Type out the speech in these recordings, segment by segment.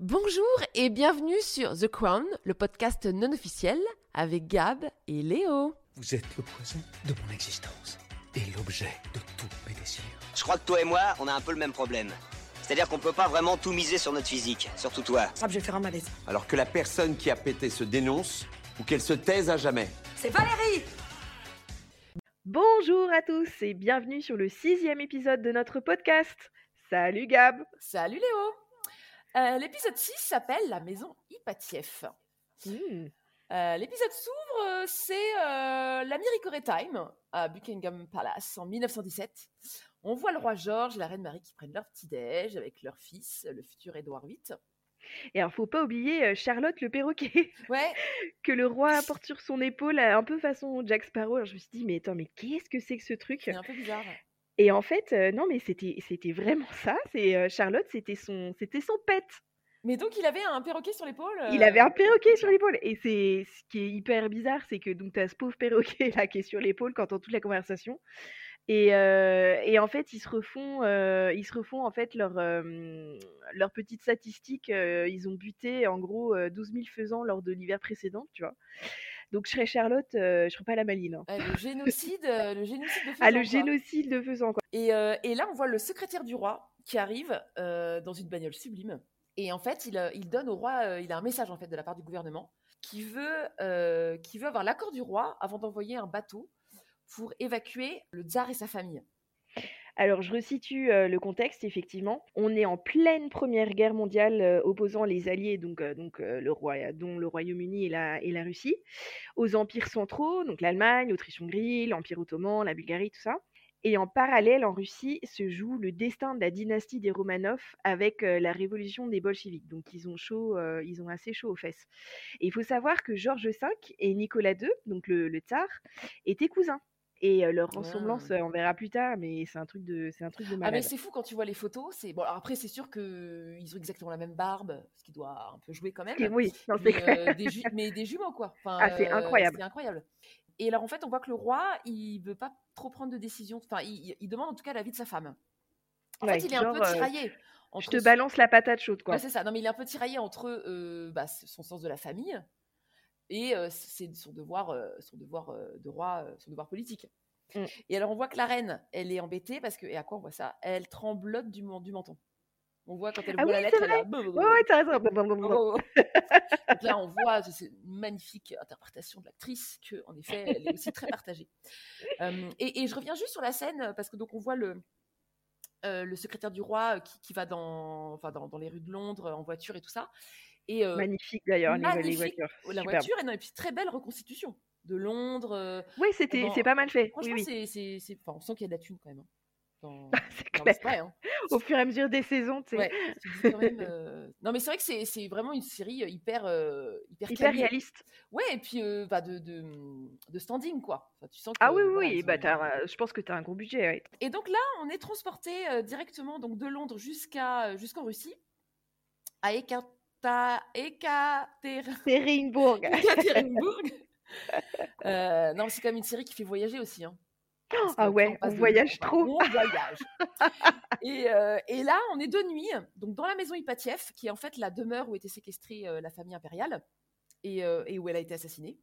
Bonjour et bienvenue sur The Crown, le podcast non officiel avec Gab et Léo. Vous êtes le poison de mon existence et l'objet de tous mes désirs. Je crois que toi et moi, on a un peu le même problème. C'est-à-dire qu'on peut pas vraiment tout miser sur notre physique, surtout toi. Ah, je vais faire un malaise. Alors que la personne qui a pété se dénonce ou qu'elle se taise à jamais. C'est Valérie Bonjour à tous et bienvenue sur le sixième épisode de notre podcast. Salut Gab Salut Léo Euh, L'épisode 6 s'appelle La maison Ipatieff. Hmm. Euh, L'épisode s'ouvre, euh, c'est euh, la Miracle Time à Buckingham Palace en 1917. On voit le roi George et la reine Marie qui prennent leur petit-déj avec leur fils, le futur Édouard VIII. Et alors faut pas oublier Charlotte le perroquet Ouais, que le roi porte sur son épaule un peu façon Jack Sparrow. Alors je me suis dit mais attends mais qu'est-ce que c'est que ce truc? C'est un peu bizarre. Et en fait euh, non mais c'était c'était vraiment ça. C'est euh, Charlotte c'était son c'était son pet. Mais donc il avait un perroquet sur l'épaule Il avait un perroquet sur l'épaule. Et c'est ce qui est hyper bizarre, c'est que donc t'as ce pauvre perroquet là qui est sur l'épaule quand toute la conversation. Et, et en fait, ils se refont, ils se refont en fait leur, leur petite statistique. ils ont buté en gros euh, 12 000 faisans lors de l'hiver précédent, tu vois? Donc je serais Charlotte, euh, je serais pas la maline. hein. euh, le génocide, euh, le génocide de Ah, le quoi. génocide de faisans, quoi. Et, euh, et là, on voit le secrétaire du roi qui arrive euh, dans une bagnole sublime. Et en fait, il, il donne au roi, il a un message en fait de la part du gouvernement qui veut, qui veut avoir l'accord du roi avant d'envoyer un bateau pour évacuer le tsar et sa famille. Alors, je resitue euh, le contexte, effectivement. On est en pleine Première Guerre mondiale euh, opposant les alliés, donc, euh, donc le dont le Royaume-Uni et la, et la Russie, aux empires centraux, donc l'Allemagne, l'Autriche-Hongrie, l'Empire ottoman, la Bulgarie, tout ça. Et en parallèle, en Russie, se joue le destin de la dynastie des Romanov avec la révolution des bolcheviks. Donc, ils ont, chaud, ils ont assez chaud aux fesses. Et il faut savoir que Georges V et Nicolas II, donc le, le tsar, étaient cousins. Et euh, leur ressemblance, Ah. euh, on verra plus tard, mais c'est un truc de, c'est un truc de Ah mais malade. c'est fou quand tu vois les photos. C'est bon. alors après, c'est sûr que ils ont exactement la même barbe, ce qui doit un peu jouer quand même. Oui, non, mais, clair. euh, des ju- mais des jumeaux quoi. Enfin, Ah, c'est euh, incroyable. C'est incroyable. Et alors en fait, on voit que le roi, il veut pas trop prendre de décision. Enfin, il, il demande en tout cas l'avis de sa femme. En Ouais, fait, il est un peu tiraillé. Je te balance la patate chaude, quoi. Ouais, c'est ça. Non, mais il est un peu tiraillé entre bah, son sens de la famille et euh, c'est son devoir, euh, son devoir euh, de roi, son devoir politique. Mm. Et alors on voit que la reine, elle est embêtée parce que et à quoi on voit ça? Elle tremblote du, du menton. On voit quand elle Ah voit oui, la lettre, elle a... Ouais, ouais, t'as raison. Oh, oh, oh. Donc là, on voit c'est une magnifique interprétation de l'actrice que, en effet, elle est aussi très partagée. Euh, et, et je reviens juste sur la scène parce que donc on voit le euh, le secrétaire du roi qui, qui va dans, enfin, dans, dans les rues de Londres en voiture et tout ça. Et euh, Magnifique d'ailleurs, les, voitures. la Superbe. voiture et, non, et puis très belle reconstitution de Londres. euh, Oui, c'était, c'est pas mal fait. Franchement, oui. c'est, c'est, c'est- enfin, on sent qu'il y a de la thune quand même. hein, dans, C'est l'extrait, hein. Au fur et à mesure des saisons, tu sais. Ouais, tu euh, Non, mais c'est vrai que c'est, c'est vraiment une série hyper, euh, hyper, réaliste. Ouais, et puis euh, bah, de, de, de standing, quoi. Enfin, tu sens Ah que, oui, oui, voilà, oui. ils Bah, t'as, je pense que t'as un gros budget. ouais. Et donc là, on est transporté directement donc de Londres jusqu'à jusqu'en Russie, à. Ekater... Ekaterinbourg. Ekaterinbourg. Euh, non, c'est quand même une série qui fait voyager aussi. hein. Ah ouais, on de- voyage trop. On voyage. et, euh, et là, on est de nuit, donc dans la maison Ipatieff, qui est en fait la demeure où était séquestrée euh, la famille impériale et, euh, et où elle a été assassinée.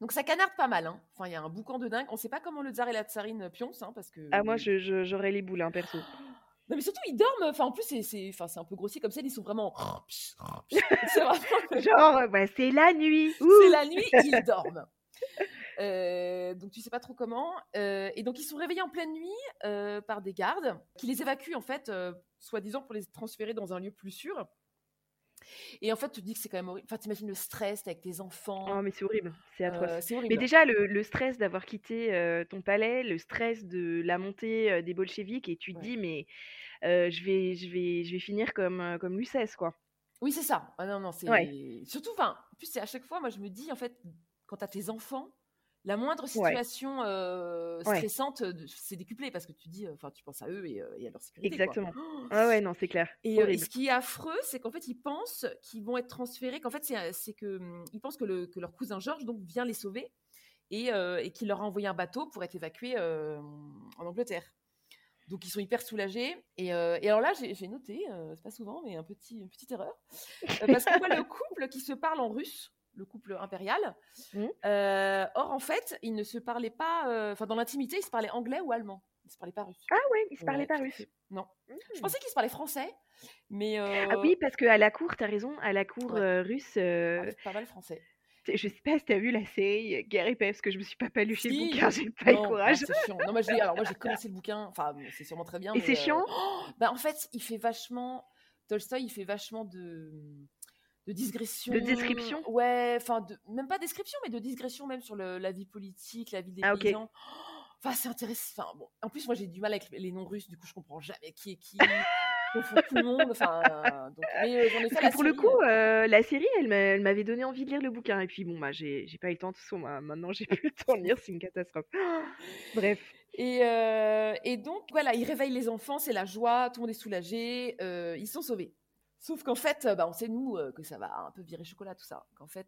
Donc ça canarde pas mal. hein. Enfin, il y a un boucan de dingue. On sait pas comment le tsar et la tsarine pioncent, hein, parce que. Ah, moi, je, je- j'aurais les boules, hein, perso. Non, mais surtout, ils dorment. Enfin, en plus, c'est, un peu grossier comme ça. Ils sont vraiment. Genre, bah, c'est la nuit. C'est la nuit, ils dorment. Euh, donc tu sais pas trop comment. Euh, et donc ils sont réveillés en pleine nuit euh, par des gardes qui les évacuent en fait, soi-disant pour les transférer dans un lieu plus sûr. Et en fait tu te dis que c'est quand même horrible. Enfin t'imagines le stress avec tes enfants. Oh, mais c'est horrible. C'est atroce. Horrible. Mais déjà, le, le stress d'avoir quitté ton palais, le stress de la montée des bolcheviks, et tu te Ouais. dis, mais euh, je, vais, je, vais, je vais finir comme, euh, comme l'UCES, quoi. Oui c'est ça. Ah, non non c'est Ouais. surtout. Enfin en plus c'est à chaque fois moi je me dis en fait quand t'as tes enfants. La moindre situation euh, Ouais. stressante, c'est décuplé parce que tu dis, enfin, tu penses à eux et, et à leur sécurité. quoi. Exactement. Oh, Ah ouais, non, c'est clair. Et, euh, ce qui est affreux, c'est qu'en fait, ils pensent qu'ils vont être transférés, qu'en fait, c'est, que hum, ils pensent que, le, que leur cousin Georges donc vient les sauver et, euh, et qu'il leur a envoyé un bateau pour être évacué en Angleterre. Donc ils sont hyper soulagés. Et, euh, et alors là, j'ai noté, euh, c'est pas souvent, mais un petit, une petite erreur, Euh, parce qu'on voit le couple qui se parle en russe, le couple impérial. Mhm. Euh, or, en fait, ils ne se parlaient pas, enfin dans l'intimité, ils se parlaient anglais ou allemand. Ils se parlaient pas russe. Ah ouais, ils se parlaient Ouais, pas à russe. Non. Je Hmm. pensais qu'ils se parlaient français, mais Ah oui, parce qu'à la cour, t'as raison, à la cour Ouais. russe, ouais, pas mal français. Je sais pas si t'as vu la série euh, et paix, parce que je me suis pas paluché le Si, bouquin, j'ai pas eu Non, le ah, courage. c'est chiant. Non, moi, je l'ai- alors moi j'ai commencé le bouquin, enfin c'est sûrement très bien. Et c'est euh, chiant oh, bah, en fait, il fait vachement. Tolstoï, il fait vachement de de digression. De description? Ouais, enfin de... même pas description, mais de digression même sur le- la vie politique, la vie des Ah, paysans. Enfin, c'est intéressant. Enfin, bon. En plus, moi j'ai du mal avec les noms russes, du coup je comprends jamais qui est qui. Fout tout le monde. Enfin, donc, mais j'en ai fait Parce la que pour le coup, euh, euh, la série, elle m'a- elle m'avait donné envie de lire le bouquin. Et puis bon, bah, j'ai pas eu le temps. De toute façon, bah, maintenant, j'ai plus le temps de lire, c'est une catastrophe. Bref. Et, euh, et donc, voilà, ils réveillent les enfants, c'est la joie, tout le monde est soulagé, euh, ils sont sauvés. Sauf qu'en fait, bah, on sait, nous, euh, que ça va un peu virer chocolat, tout ça. Qu'en fait,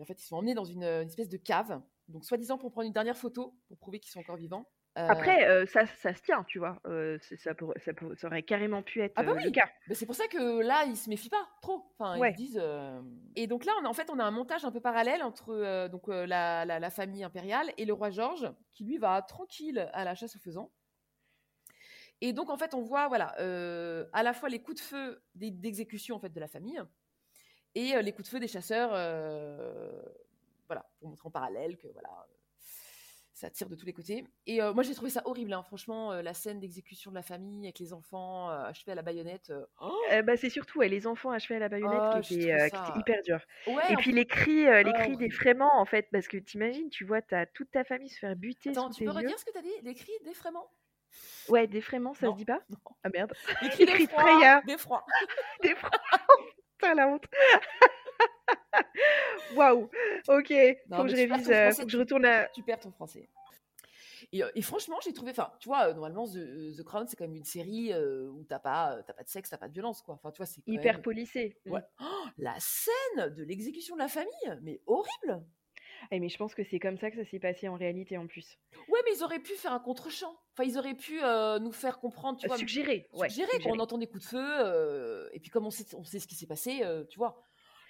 en fait, ils sont emmenés dans une, une espèce de cave, donc soi-disant pour prendre une dernière photo, pour prouver qu'ils sont encore vivants. Après, euh, ça, ça se tient, tu vois. Euh, ça, pourrait- ça, aurait carrément pu être Ah bah euh, le oui. cas. c'est pour ça que là, ils se méfient pas trop. Enfin, Ouais. ils se disent. euh, Et donc là, on a, en fait, on a un montage un peu parallèle entre donc la, la- la famille impériale et le roi George, qui lui va tranquille à la chasse aux faisans. Et donc, en fait, on voit, voilà, à la fois les coups de feu d'exécution en fait de la famille et les coups de feu des chasseurs, voilà, pour montrer en parallèle que voilà, ça tire de tous les côtés. Et euh, moi, j'ai trouvé ça horrible, hein, franchement, euh, la scène d'exécution de la famille avec les enfants euh, achevés à la baïonnette. euh, oh, Euh, bah, c'est surtout ouais, les enfants achevés à la baïonnette Ah, qui, ça- étaient hyper durs. Ouais, Et puis les cris, les Ah, cris horrible. d'effraiement, en fait, parce que t'imagines, tu vois, t'as toute ta famille se faire buter Attends, tu peux redire ce que t'as dit? Les cris d'effraiement? Ouais, d'effraiement, ça Non, se dit pas? non. Ah merde. Les cris Les cris de frayeur. d'effroi. D'effroi. Putain, la honte. Waouh. Ok, Non, faut que je révise, euh, français, faut que je retourne à... Tu perds ton français. Et, euh, et franchement, j'ai trouvé, enfin, tu vois, euh, normalement, The, The Crown, c'est quand même une série euh, où t'as pas, pas de sexe, t'as pas de violence, quoi. Enfin, tu vois, c'est Hyper même- policé. Mm. Ouais. Oh, la scène de l'exécution de la famille, mais horrible. Eh, mais je pense que c'est comme ça que ça s'est passé en réalité en plus. Ouais, mais ils auraient pu faire un contre-champ. Enfin, ils auraient pu euh, nous faire comprendre, tu vois, suggérer, ouais, suggérer suggérer. quand on entend des coups de feu. euh, et puis comme on sait, on sait ce qui s'est passé, euh, tu vois.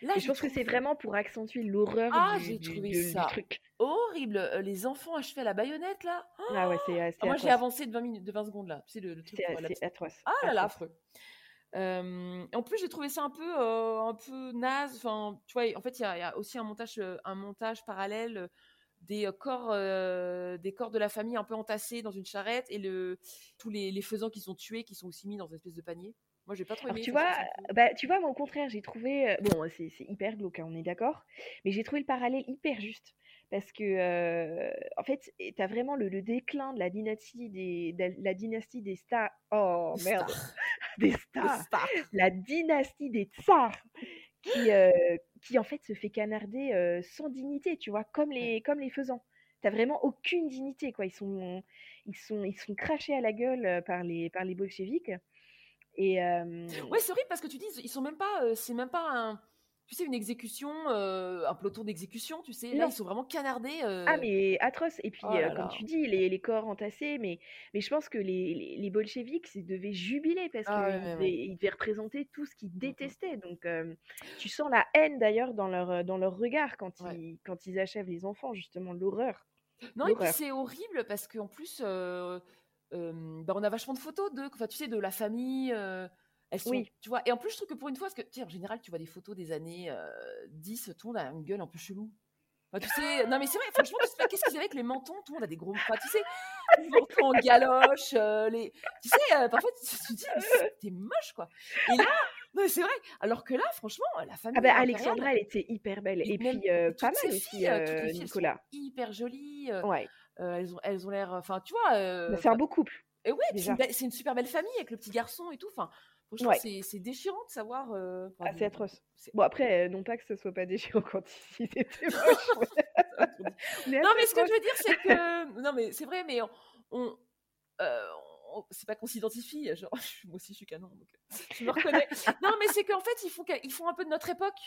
Là, je pense que c'est vraiment pour accentuer l'horreur Ah, du, j'ai du- trouvé de- du ça truc. horrible. Euh, les enfants achevés à la baïonnette, là. Ah ouais, c'est euh, c'est Ah, moi, j'ai avancé de 20, minutes, de 20 secondes, là. Tu sais, le, le truc C'est c'est atroce. Ah là là, affreux. Euh, en plus, j'ai trouvé ça un peu, euh, un peu naze. Enfin, tu vois, en fait, il y, a- il y a aussi un montage, euh, un montage parallèle des euh, corps, euh, des corps de la famille un peu entassés dans une charrette et le, tous les, les faisans qui sont tués, qui sont aussi mis dans une espèce de panier. Moi, j'ai pas trop Alors, aimé. tu enfin, je vois, bah, tu vois, moi, au contraire, j'ai trouvé. Bon, c'est hyper glauque, hein, on est d'accord. Mais j'ai trouvé le parallèle hyper juste. Parce que, euh, en fait, tu as vraiment le, le déclin de la dynastie des, de la dynastie des stars. Oh Des merde, stars. des Des stars. La dynastie des tsars. Qui, euh, qui, en fait, se fait canarder euh, sans dignité, tu vois, comme les, comme les faisans. T'as vraiment aucune dignité, quoi. Ils sont, ils sont, ils sont crachés à la gueule par les, par les bolcheviks. Et, euh, Ouais, c'est horrible parce que tu dis, ils sont même pas, euh, c'est même pas un, tu sais, une exécution, euh, un peloton d'exécution, tu sais. Là, Non. ils sont vraiment canardés. Ah, mais atroce. Et puis, Oh là comme là. tu dis, les, les corps entassés, mais, mais je pense que les, les, les bolcheviks ils devaient jubiler parce Ah qu'ils ouais, devaient, ouais. ils devaient représenter tout ce qu'ils Mm, mm. détestaient. Donc, tu sens la haine d'ailleurs dans leur, dans leur regard quand, Ouais. ils, quand ils achèvent les enfants, justement, l'horreur. Non, et puis c'est horrible parce qu'en plus, euh, bah, on a vachement de photos de, enfin, tu sais, de la famille. elles sont, Oui. tu vois. Et en plus, je trouve que pour une fois, parce que, tu sais, en général, tu vois des photos des années euh, 10, tout le monde a une gueule un peu chelou. Enfin, tu sais, non mais c'est vrai, franchement, tu sais pas qu'est-ce qu'ils avaient avec les mentons, tout le monde a des gros, enfin, tu sais, les mentons en galoche, euh, les, tu sais, euh, parfois tu te dis, mais c'est- t'es moche quoi. Et là, non mais c'est vrai, alors que là, franchement, la famille Ah, bah, impériale, Alexandra, elle était hyper belle. et Et puis, euh, pas mal aussi, filles, euh, Nicolas. hyper jolies. euh, Ouais. Euh, elles ont, elles ont l'air, enfin, tu vois. c'est un beau couple. et ouais, c'est une, super belle famille avec le petit garçon et tout. Enfin, franchement, Ouais. c'est déchirant de savoir. euh, Ah, c'est atroce. Bon, après, euh, non pas que ce soit pas déchirant quand ils étaient moches. mais non, mais ce que je veux dire, c'est que. non, mais c'est vrai, mais on. on- euh, on- c'est pas qu'on s'identifie, genre, moi aussi je suis canon, donc je me reconnais. non, mais c'est qu'en fait, ils font, ils font un peu de notre époque.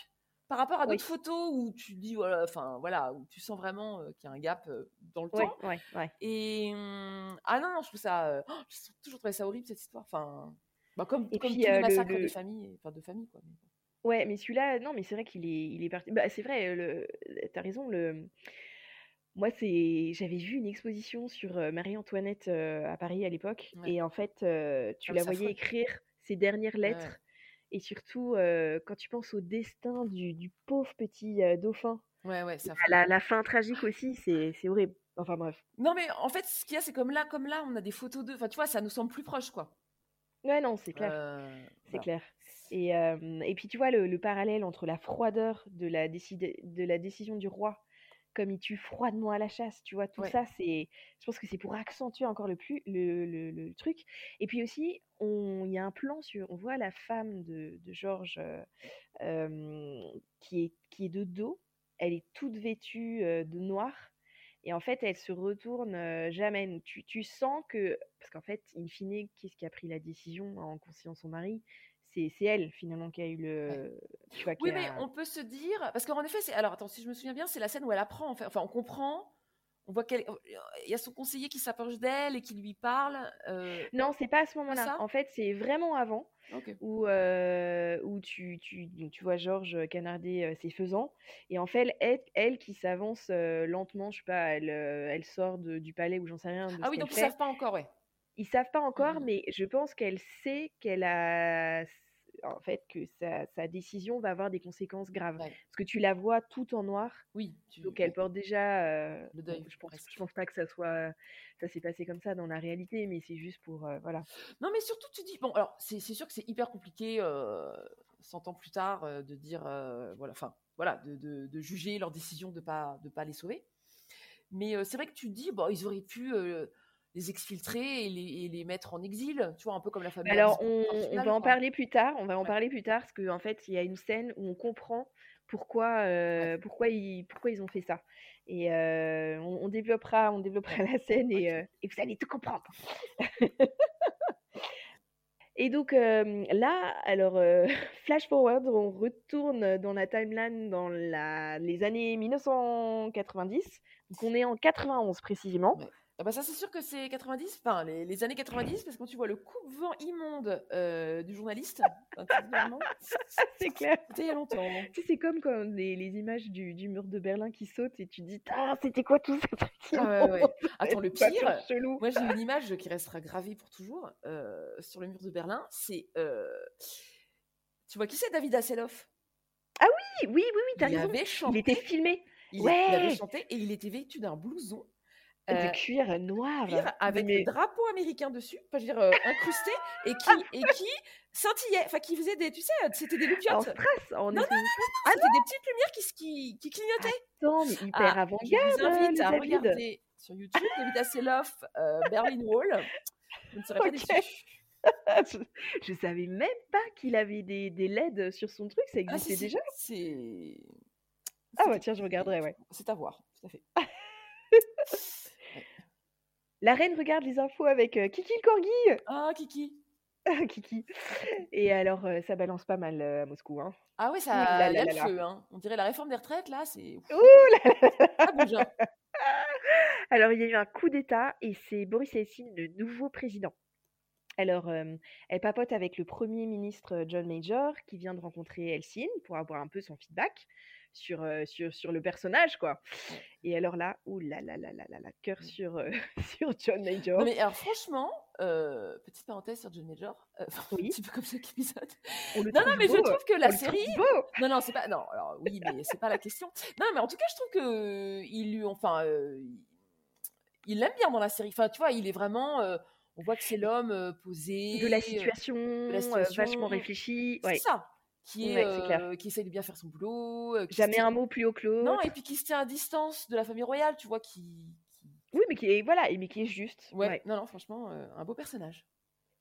Par rapport à Oui. d'autres photos où tu dis, voilà, enfin, voilà, où tu sens vraiment euh, qu'il y a un gap euh, dans le Ouais, temps. ouais, ouais. Et hum, ah non, non, je trouve ça, oh, j'ai toujours trouvé ça horrible cette histoire. Enfin, bah, comme, Et comme puis, tous les le- le- des familles, enfin de familles quoi. Ouais, mais celui-là, non, mais c'est vrai qu'il est, il est parti. Bah, c'est vrai, le... t'as raison. Le... Moi, c'est, j'avais vu une exposition sur Marie-Antoinette à Paris à l'époque, et en fait, tu Ah, la folle. écrire ses dernières lettres. Et surtout euh, quand tu penses au destin du, du pauvre petit euh, dauphin, Ouais, ouais, ça folle. la, la fin tragique aussi, c'est, horrible. Enfin bref. Non, mais en fait, ce qu'il y a, c'est comme là, comme là, on a des photos d'eux. Enfin, tu vois, ça nous semble plus proche, quoi. Ouais, non, c'est clair. Euh, C'est voilà. clair. Et, et puis tu vois le, le parallèle entre la froideur de la, de la décision du roi, comme il tue froidement à la chasse, tu vois, tout Ouais. ça, c'est, je pense que c'est pour accentuer encore le plus le, le- le truc. Et puis aussi, on- il y a un plan sur, on voit la femme de, de Georges euh, euh, qui est, qui est de dos, elle est toute vêtue euh, de noir. Et en fait, elle se retourne euh, jamais. Tu, tu sens que, parce qu'en fait, in fine, qu'est-ce qui a pris la décision en conciliant son mari? C'est elle finalement qui a eu le. Tu vois, qui Oui, mais a- on peut se dire. Parce qu'en effet, c'est. Alors, attends, si je me souviens bien, c'est la scène où elle apprend, en fait. Enfin, on comprend. On voit qu'elle. Il y a son conseiller qui s'approche d'elle et qui lui parle. euh, Non, c'est pas à ce moment-là. En fait, c'est vraiment avant où, euh, où tu, tu, tu vois Georges canarder euh, ses faisans. Et en fait, elle, elle qui s'avance euh, lentement, je sais pas, elle, euh, elle sort de- du palais ou j'en sais rien. de Ah oui, donc ils savent pas encore, ouais. Ils savent pas encore, mais je pense qu'elle sait qu'elle a. En fait, que sa, sa décision va avoir des conséquences graves. Ouais. Parce que tu la vois tout en noir. Oui. tu- Donc elle porte déjà. euh, Le bon, deuil, je pense, presque. je pense pas que ça soit, ça s'est passé comme ça dans la réalité, mais c'est juste pour, euh, voilà. Non, mais surtout, tu dis. Bon, alors, c'est sûr que c'est hyper compliqué, euh, 100 ans plus tard, euh, de dire. euh, voilà, enfin, voilà, de, de- de juger leur décision de pas, de pas les sauver. Mais euh, c'est vrai que tu te dis, bon, ils auraient pu euh, les exfiltrer et les, et les mettre en exil, tu vois, un peu comme la famille. Alors on, va en parler plus tard. On va en Ouais. parler plus tard parce qu'en fait il y a une scène où on comprend pourquoi, euh, pourquoi ils, pourquoi ils ont fait ça. Et euh, on, on développera, on développera la scène et, euh, et vous allez tout comprendre. Et donc là, alors flash forward, on retourne dans la timeline dans la, les années 1990. Donc on est en 91 précisément. Ah bah ça, c'est sûr que c'est 90, enfin les, les années 90, parce que quand tu vois le coupe-vent immonde euh, du journaliste, vraiment, C'est clair. c'était il y a longtemps. hein. Tu sais, c'est comme quand les, les images du, du mur de Berlin qui sautent et tu dis Ah, c'était quoi tout ce truc Ah ouais, ouais. Attends, le pire, chelou. moi j'ai une image qui restera gravée pour toujours euh, sur le mur de Berlin, c'est... euh, Tu vois qui c'est David Hasselhoff? Oui, oui, oui, oui, t'as Il raison. avait Il chanté, était filmé il, il avait chanté et il était vêtu d'un blouson de cuir noir. cuir avec Mais- le drapeau américain dessus, enfin, je veux dire euh, incrusté, et qui, et qui scintillait, enfin qui faisait des, tu sais, c'était des en loupiottes. strass, en Non, effet. C'était des petites lumières qui, se- qui, qui clignotaient. Attends, mais hyper Ah, Je avant-garde, vous invite à regarder sur YouTube David Hasselhoff, euh, Berlin Wall. Vous ne serez pas déçus. je, je savais même pas qu'il avait des, des LED sur son truc, ça Ah, existait déjà? C'est. Ah ouais, tiens, je regarderai, ouais. C'est à voir, tout à fait. La reine regarde les infos avec euh, Kiki le corgi. Ah, Kiki. Kiki. Et alors, euh, ça balance pas mal euh, à Moscou. Hein. Ah oui, ça, a le feu. Hein. On dirait la réforme des retraites, là, c'est. Ouh là là. Hein. Alors, il y a eu un coup d'État et c'est Boris Yeltsin, le nouveau président. Alors, euh, elle papote avec le Premier ministre John Major, qui vient de rencontrer Helsinki pour avoir un peu son feedback sur, sur, sur le personnage, quoi. Et alors là, ouh là là cœur sur, euh, sur John Major. Non, mais alors, franchement, euh, petite parenthèse sur John Major, euh, Oui. un petit peu comme chaque épisode. Non, non, mais je trouve que la série. Non, non, c'est pas. Non, alors oui, mais c'est pas la question. Non, mais en tout cas, je trouve que il lui, enfin, il- l'aime bien dans la série. Enfin, tu vois, il est vraiment. on voit que c'est l'homme posé. de la situation, la euh, situation. vachement réfléchi. C'est Ouais. ça. Qui est, Ouais, euh, qui essaye de bien faire son boulot. euh, Jamais un mot plus haut que l'autre. Non, et puis qui se tient à distance de la famille royale, tu vois, qui. qui- Oui, mais qui est, voilà, et mais qui est juste. Ouais. Ouais. Non, non, franchement, euh, un beau personnage.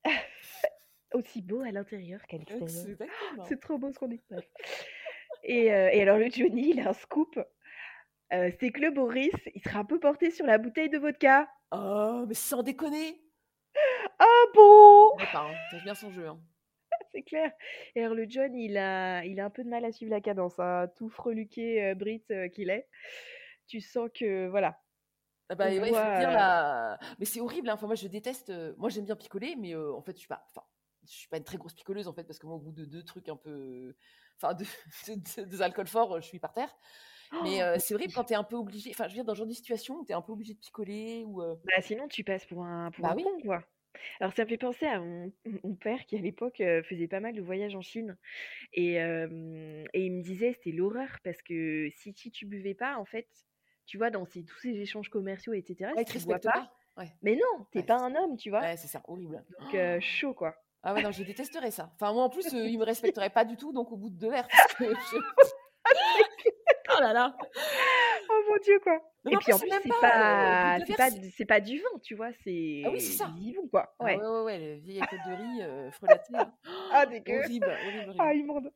Aussi beau à l'intérieur qu'à l'extérieur. C'est trop beau ce qu'on dit. Et, et alors le Johnny, il a un scoop. C'est que le Boris, il sera un peu porté sur la bouteille de vodka. Oh, mais sans déconner. Ah bon? Je bien son jeu. hein. C'est clair. Et alors le John, il a, il a un peu de mal à suivre la cadence, hein, tout freluqué euh, Brit euh, qu'il est. Tu sens que voilà. Ah bah, il faut dire euh. Mais c'est horrible, hein. Enfin, moi, je déteste... euh, Moi, j'aime bien picoler, mais en fait, je suis pas... Enfin, je suis pas une très grosse picoleuse, en fait, parce que moi, au bout de deux trucs un peu... Enfin, de... de- de- des alcools forts, je suis par terre. Mais euh, c'est horrible quand t'es un peu obligé... Enfin, je veux dire, dans ce genre de situation où t'es un peu obligé de picoler, ou... euh, Bah, sinon, tu passes pour un, pour Bah un oui. con, quoi. Alors, ça me fait penser à mon, mon père qui, à l'époque, euh, faisait pas mal de voyages en Chine. Et, euh, et il me disait, c'était l'horreur, parce que si, si tu buvais pas, en fait, tu vois, dans ces, tous ces échanges commerciaux, etc., Ouais, si tu bois pas, pas. Ouais, mais non, t'es Ouais, pas un homme, tu vois? ouais c'est ça, horrible. Donc, euh, chaud, quoi. Ah ouais, non, je détesterais ça. Enfin, moi, en plus, il me respecterait pas du tout, donc au bout de deux verres, parce que je- Oh là là mon Dieu, quoi. Non, Et puis en plus, c'est pas, euh, pas, c'est pas, du- vin, tu vois, c'est Ah oui, ça. quoi. Ah Ouais. ouais, ouais, ouais, le vieil de riz euh, là. Ah, dégueu. Horrible, horrible, horrible. Ah, immonde.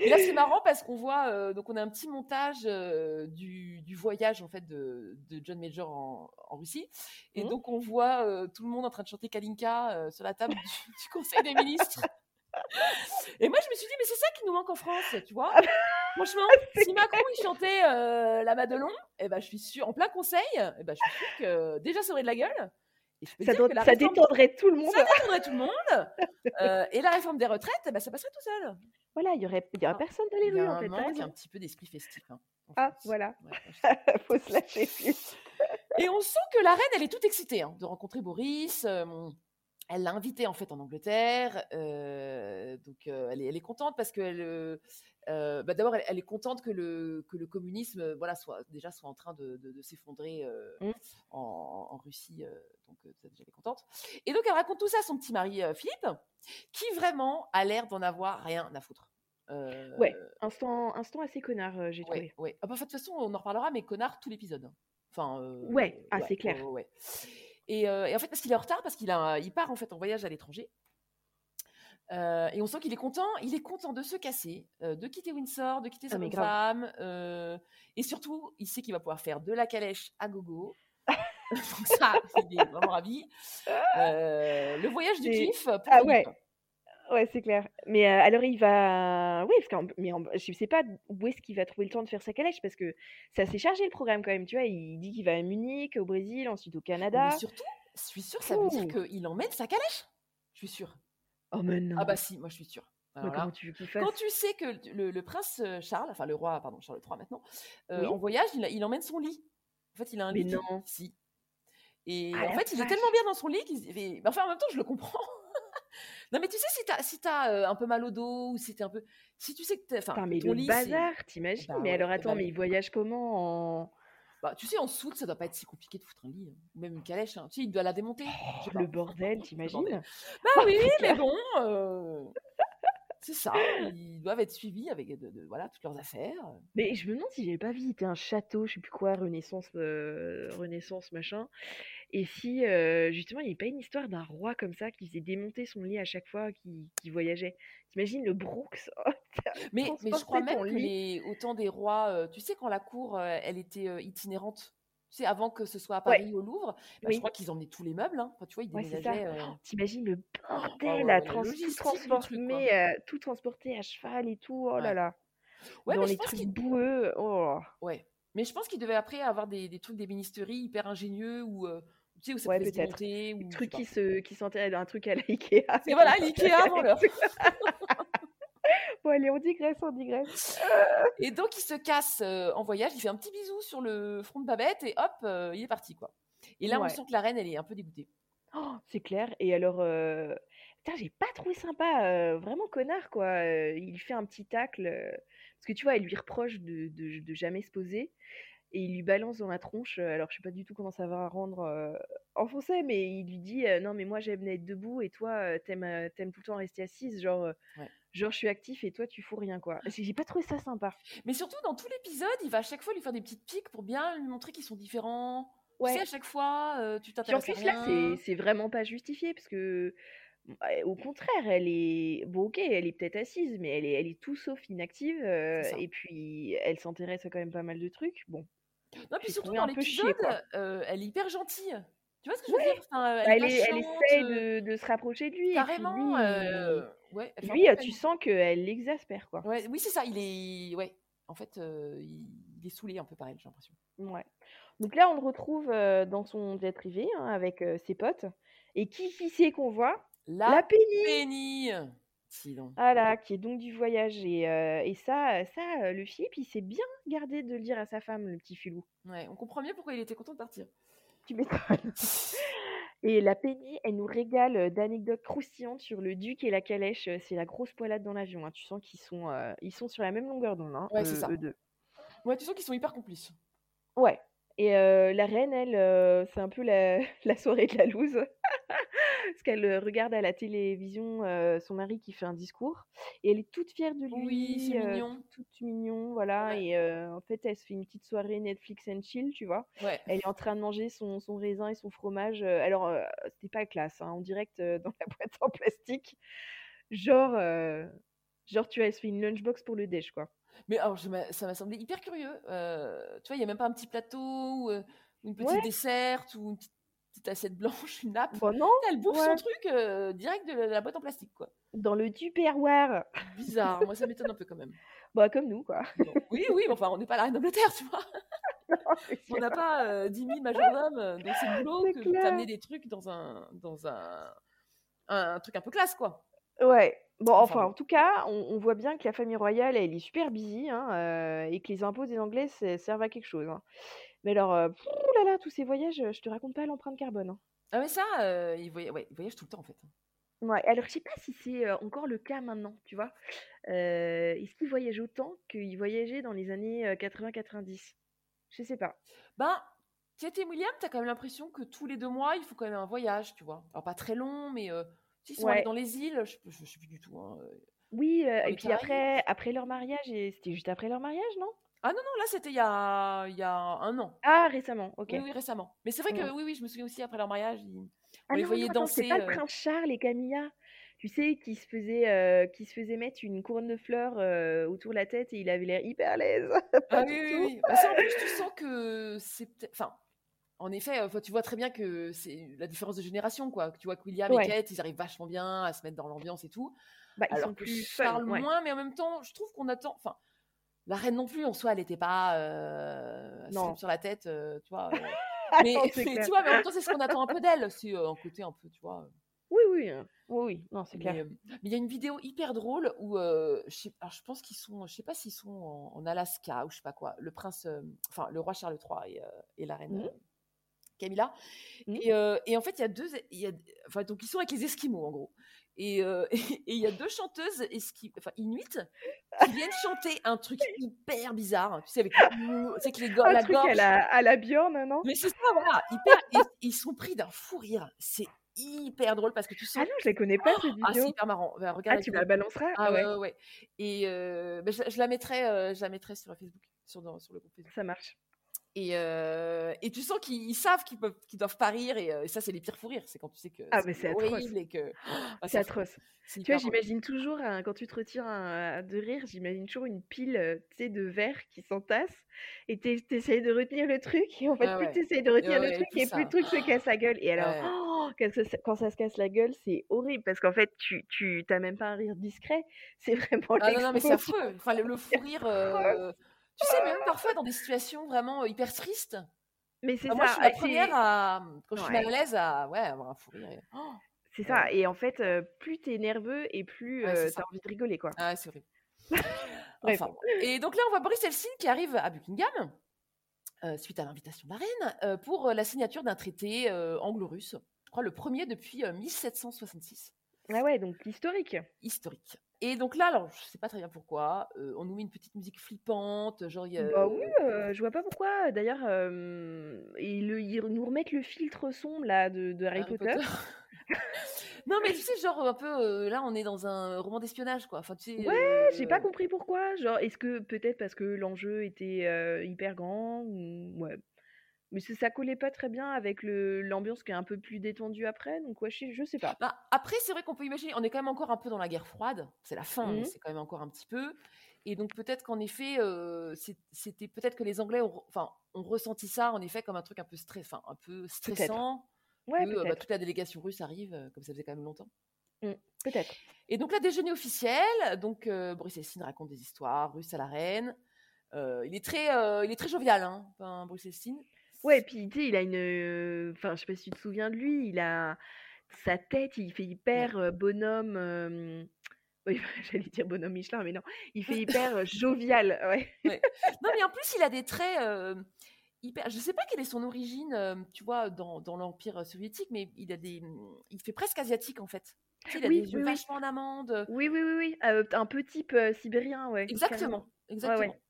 Et là, c'est marrant parce qu'on voit, euh, donc on a un petit montage euh, du, du voyage en fait de, de John Major en, en Russie, et Mhm. donc on voit tout le monde en train de chanter Kalinka sur la table du, du Conseil des ministres. Et moi, je me suis dit, mais c'est ça qui nous manque en France, tu vois. Franchement, si Macron il chantait euh, la Madelon, eh ben, je suis sûre, en plein conseil, eh ben, je suis sûre que déjà ça aurait de la gueule. Et je peux Ça, dire doit- que la ça réforme- détendrait tout le monde. ça détendrait tout le monde. Euh, et la réforme des retraites, eh ben, ça passerait tout seul. Voilà, il y aurait, il y aurait Ah, personne dans Il les y rues, a en un fait. t'as manque, raison. un petit peu d'esprit festif. hein, en Ah, France. voilà. Ouais. Faut se lâcher plus. Et on sent que la reine, elle est toute excitée hein, de rencontrer Boris. euh, elle l'a invité en fait en Angleterre. euh, donc euh, elle, est, elle est contente parce euh, bah, D'abord, elle, elle est contente que le, que le communisme voilà, soit, déjà soit en train de, de- de s'effondrer euh, Mm. en, en Russie. donc ça, déjà, elle est contente. Et donc elle raconte tout ça à son petit mari Philippe, qui vraiment a l'air d'en avoir rien à foutre. Ouais, instant, instant assez connard, j'ai Ouais, trouvé. ouais. Ah bah, de toute façon, on en reparlera, mais connard, tout l'épisode. hein. Enfin, Ouais, ah, c'est clair. Et, euh, et en fait, parce qu'il est en retard, parce qu'il a, il part en fait en voyage à l'étranger. Euh, et on sent qu'il est content, il est content de se casser, euh, de quitter Windsor, de quitter Ah, sa grave. femme, euh, et surtout, il sait qu'il va pouvoir faire de la calèche à gogo. Donc ça, il est vraiment ravi. Le voyage du kiff Ah ouais. Ouais, c'est clair. Mais euh, alors il va, oui, parce qu'en, mais en- je sais pas où est-ce qu'il va trouver le temps de faire sa calèche parce que c'est assez chargé le programme quand même. Tu vois, il dit qu'il va à Munich, au Brésil, ensuite au Canada. Mais surtout, je suis sûre, ça veut dire qu'il emmène sa calèche? Je suis sûre. Oh mais non. Ah bah si, moi je suis sûre. Alors là, tu fasse Quand tu sais que le, le prince Charles, enfin le roi, pardon, Charles III maintenant, euh, Oui. en voyage, il, emmène son lit. En fait, il a un Mais lit. non. Si. Et Ah, en fait, il est tellement bien dans son lit qu'il mais enfin, en même temps, je le comprends. Non, mais tu sais, si t'as si euh, un peu mal au dos ou si t'es un peu. Si tu sais que t'es. Enfin, mais ton le lit, c'est- bazar, t'imagines Bah Mais ouais, alors attends, bah mais oui. il voyage comment en... Bah, tu sais, en soute, ça doit pas être si compliqué de foutre un lit. hein. Ou même une calèche. hein. Tu sais, il doit la démonter. Oh, le bordel, t'imagines. Bah oui, mais bon. euh, C'est ça. Ils doivent être suivis avec de- de- voilà, toutes leurs affaires. Mais je me demande si j'avais pas visité un château, je sais plus quoi, Renaissance, euh, Renaissance, machin. Et si euh, justement il n'y avait pas une histoire d'un roi comme ça qui faisait démonter son lit à chaque fois qu'il voyageait? T'imagines le Brooks? Oh, Mais, mais je transporté crois même que autant des rois, euh, tu sais, quand la cour, euh, elle était itinérante, tu sais, avant que ce soit à Ouais. Paris, au Louvre, bah, je crois qu'ils emmenaient tous les meubles. hein. Enfin, tu vois, ils déménageaient. Oh, T'imagines le ouais, bordel à trans- tout truc, tout transporter à cheval et tout. Oh là Ouais. là. Ouais, Dans mais je les pense trucs boueux. Oh. ouais. Mais je pense qu'il devait après avoir des, des trucs d'ébénisterie hyper ingénieux ou tu sais où ça Ouais, se ou sais truc qui se qui dans un truc à la Ikea. Et voilà, l'Ikea avant l'heure. Bon allez, on digresse, on digresse. Et donc il se casse euh, en voyage, il fait un petit bisou sur le front de Babette et hop, euh, il est parti quoi. Et là on sent que la reine elle est un peu dégoûtée. Oh, c'est clair. Et alors, euh, putain, j'ai pas trouvé sympa, euh, vraiment connard, quoi. Il fait un petit tacle, parce que tu vois, elle lui reproche de, de, de jamais se poser, et il lui balance dans la tronche. euh, alors, je sais pas du tout comment ça va rendre euh, en français, mais il lui dit, euh, non, mais moi j'aime être debout, et toi, euh, t'aimes, t'aimes tout le temps rester assise, genre, Ouais. genre, je suis actif et toi, tu fous rien, quoi. J'ai j'ai pas trouvé ça sympa. Mais surtout dans tout l'épisode, il va à chaque fois lui faire des petites piques pour bien lui montrer qu'ils sont différents. Tu Ouais. sais, à chaque fois, tu Puis en t'intéresses à plus, là, rien. c'est c'est vraiment pas justifié parce que, au contraire, elle est. Bon, ok, elle est peut-être assise, mais elle est, elle est tout sauf inactive. euh, et puis, elle s'intéresse à quand même pas mal de trucs. Bon, Non, puis surtout dans l'épisode, euh, elle est hyper gentille. Tu vois ce que je veux dire? Enfin, Bah, Elle attachante, essaie euh, de, de se rapprocher de lui. Carrément. lui, euh, Ouais, Lui, euh, tu sens qu'elle l'exaspère, quoi. Ouais, oui, c'est ça. Il est, ouais. En fait, euh, il, il est saoulé un peu par elle, j'ai l'impression. Ouais. Donc là, on le retrouve dans son jet privé hein, avec ses potes. Et qui, qui c'est qu'on voit? La, La Penny Penny. Si donc. Voilà, qui est donc du voyage. Et, euh, et ça, euh, ça euh, le Philippe, il s'est bien gardé de le dire à sa femme, le petit filou. Ouais, on comprend mieux pourquoi il était content de partir. Tu m'étonnes. Et la Penny, elle nous régale d'anecdotes croustillantes sur le duc et la calèche. C'est la grosse poilade dans l'avion. hein. Tu sens qu'ils sont, euh, ils sont sur la même longueur d'onde, hein, Ouais, c'est ça. eux deux. Ouais, tu sens qu'ils sont hyper complices. Ouais. Et euh, la reine, elle, euh, c'est un peu la, la soirée de la loose. Parce qu'elle regarde à la télévision euh, son mari qui fait un discours. Et elle est toute fière de lui. Oui, c'est mignon. toute mignon, voilà. Ouais. Et en fait, elle se fait une petite soirée Netflix and chill, tu vois. Ouais. Elle est en train de manger son, son raisin et son fromage. alors, c'était pas classe, hein, en direct dans la boîte en plastique. Genre, genre tu vois, elle se fait une lunchbox pour le déj, quoi. Mais alors, ça m'a semblé hyper curieux. Euh, tu vois, il n'y a même pas un petit plateau ou, euh, une petite Ouais. desserte ou une petite, petite assiette blanche, une nappe. Bon, non, Elle bouffe ouais. son truc euh, direct de la, de la boîte en plastique, quoi. dans le tupperware. Bizarre. Moi, ça m'étonne un peu quand même. Bah, comme nous, quoi. Bon. Oui, oui, mais enfin, on n'est pas la reine d'Angleterre, tu vois. On n'a pas euh, 10 000 majordomes dont c'est boulot que d'amener des trucs dans un, dans un, un, truc un peu classe, quoi. Ouais. Bon, Enfin, enfin, bon. en tout cas, on, on voit bien que la famille royale, elle est super busy, hein, euh, et que les impôts des Anglais c'est- servent à quelque chose. hein. Mais alors, euh, pff, oh là là, tous ces voyages, euh, je te raconte pas l'empreinte carbone. hein. Ah, mais ça, euh, il, voyage, ouais, il voyage tout le temps, en fait. Ouais, alors je sais pas si c'est euh, encore le cas maintenant, tu vois. Euh, est-ce qu'il voyage autant qu'il voyageait dans les années euh, 80-90? Je sais pas. Ben, Kate et William, t'as quand même l'impression que tous les deux mois, il faut quand même un voyage, tu vois. Alors, pas très long, mais euh, s'ils sont allés Ouais. dans les îles, je, je, sais plus du tout. hein, euh. Oui, euh, et puis Caraïbes après, après leur mariage, et c'était juste après leur mariage, non? Ah non, non, là, c'était il y a, il y a un an. Ah, récemment, ok. Oui, oui, récemment. Mais c'est vrai que, oui, oui, je me souviens aussi, après leur mariage, ils- Ah on les voyait non, danser. pas le euh, prince Charles et Camilla. Tu sais, qui se faisait, euh, qui se faisait mettre une couronne de fleurs euh, autour de la tête et il avait l'air hyper à l'aise. Ah oui, oui, oui. Bah, ça, en plus, tu sens que c'est peut-être. Enfin, en effet, euh, tu vois très bien que c'est la différence de génération, quoi. Tu vois que William Ouais. et Kate, ils arrivent vachement bien à se mettre dans l'ambiance et tout. Bah, ils Alors sont plus fun, ouais. moins, mais en même temps, je trouve qu'on attend. Enfin, la reine non plus, en soi, elle n'était pas euh, Non. sur la tête, euh, tu vois. euh. Mais, non, tu vois, mais en même temps, c'est ce qu'on attend un peu d'elle. C'est euh, un côté un peu, tu vois. Oui, oui, euh, oui, oui, non, c'est clair. mais il y a une vidéo hyper drôle où, je, sais, alors je pense qu'ils sont, je sais pas s'ils sont en, en Alaska ou je sais pas quoi, le prince, enfin le roi Charles III et, et la reine Mhm. Camilla. Mhm. Et, euh, et en fait, il y a deux, y a, enfin donc ils sont avec les Esquimaux en gros. Et euh, il y a deux chanteuses esqui, enfin inuites qui viennent chanter un truc hyper bizarre, tu sais avec, avec les go- Un la truc gorge. à la, à la Bjorn, non? Mais c'est ça, voilà, hyper, et- ils sont pris d'un fou rire. C'est hyper drôle parce que tu Ah sens non, je la connais pas cette ah, c'est vidéo. hyper marrant. Bah, regarde Ah, tu me la balanceras? Ah Ah ouais, ouais, ouais. Et euh, bah, je, je la mettrai, euh, je la mettrai sur Facebook, sur, dans- sur le groupe Facebook. ça marche. Et, euh, et tu sens qu'ils ils savent qu'ils peuvent, qu'ils doivent pas rire. Et, euh, et ça, c'est les pires fous rires. C'est quand tu sais que Ah, mais c'est atroce. horrible et que ah, C'est atroce. C'est Tu vois, j'imagine toujours, hein, quand tu te retires un- de rire, j'imagine toujours une pile, euh, de verre qui s'entasse, et tu essayes de retenir le truc, et en fait, Ah plus ouais. tu essayes de retenir ouais, le truc, plus et plus le truc se casse la gueule. Et alors, Ouais. oh, quand, ça, quand ça se casse la gueule, c'est horrible, parce qu'en fait, tu tu t'as même pas un rire discret, c'est vraiment Ah non, non, mais c'est affreux. Enfin, le, le fou rire. euh, tu sais, même parfois dans des situations vraiment euh, hyper tristes. Mais c'est Enfin, moi, je suis la ah, première à, quand je suis mal à l'aise, à ouais, avoir un fou rire. Oh, c'est ça. Et en fait, euh, plus t'es nerveux, et plus Ouais, euh, t'as envie de rigoler, quoi. Ah, c'est. Bref. Enfin. Et donc là, on voit Boris Helsin qui arrive à Buckingham, euh, suite à l'invitation de la reine, pour la signature d'un traité anglo-russe. Je crois le premier depuis euh, 1766, Ah ouais, donc l'historique. historique. Et donc là, alors, je sais pas très bien pourquoi, euh, on nous met une petite musique flippante, genre... y a- Bah oui, euh, je vois pas pourquoi. D'ailleurs, euh, ils, ils nous remettent le filtre sombre là de, de Harry, Harry Potter. non, mais tu sais, genre un peu, euh, là, on est dans un roman d'espionnage, quoi. Enfin, tu sais, Ouais, j'ai pas euh, compris pourquoi. Genre, est-ce que peut-être parce que l'enjeu était euh, hyper grand ou... Ouais. Mais ça, collait pas très bien avec l'ambiance qui est un peu plus détendue après. Donc ouais, je je sais pas. Bah, après, c'est vrai qu'on peut imaginer, on est quand même encore un peu dans la guerre froide. C'est la fin, mais Mhm. c'est quand même encore un petit peu. Et donc peut-être qu'en effet, euh, c'était peut-être que les Anglais ont, enfin, ont ressenti ça en effet comme un truc un peu stress, enfin, un peu stressant. Ouais, que, bah, toute la délégation russe arrive, euh, comme ça faisait quand même longtemps. Mmh, peut-être. Et donc, là, déjeuner officiel. Donc, euh, Boris raconte des histoires russes à la reine. Euh, il, est très, euh, il est très jovial, hein, Boris Elstine. Ouais, puis tu sais, il a une. Enfin, je sais pas si tu te souviens de lui, il a sa tête, il fait hyper euh, bonhomme. euh, Oui, j'allais dire bonhomme Michelin, mais non. Il fait hyper euh, jovial, ouais. Non, mais en plus, il a des traits euh, hyper. Je sais pas quelle est son origine, euh, tu vois, dans, dans l'Empire soviétique, mais il a des. Il fait presque asiatique, en fait. Tu sais, il a Oui, des yeux oui, oui. vachement en amande. Oui, oui, oui, oui. euh, un peu type euh, sibérien, ouais. Exactement, exactement. Ouais.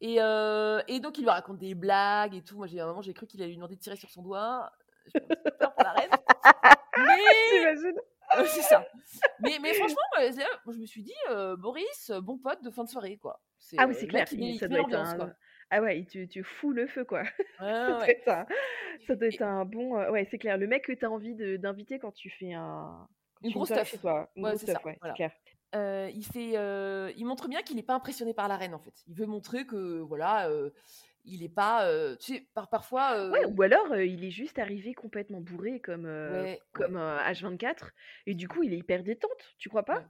Et, euh, et donc, il lui raconte des blagues et tout. Moi, j'ai un moment, j'ai cru qu'il allait lui demander de tirer sur son doigt. J'ai peur pour la reine. Mais Euh, c'est ça. Mais, mais franchement, moi, je me suis dit, euh, Boris, bon pote de fin de soirée, quoi. Ah oui, c'est clair. mec, il il- met- il ça met doit être l'ambiance, un... quoi. Ah ouais, il te, te fout le feu, quoi. Ouais, ça, doit ouais. être un... ça doit être un bon... euh, Ouais, c'est clair. Le mec que t'as envie de- d'inviter quand tu fais un... quand Une tu grosse soirée teuf. chez toi. Une Ouais, grosse c'est ça, teuf, ouais, voilà. c'est clair. Euh, il, fait, euh, il montre bien qu'il n'est pas impressionné par la reine, en fait. Il veut montrer que, voilà, euh, il n'est pas. tu sais, par, parfois. Ouais, ou alors il est juste arrivé complètement bourré comme, Ouais, comme euh, H24 et du coup il est hyper détente, tu crois pas? Ouais.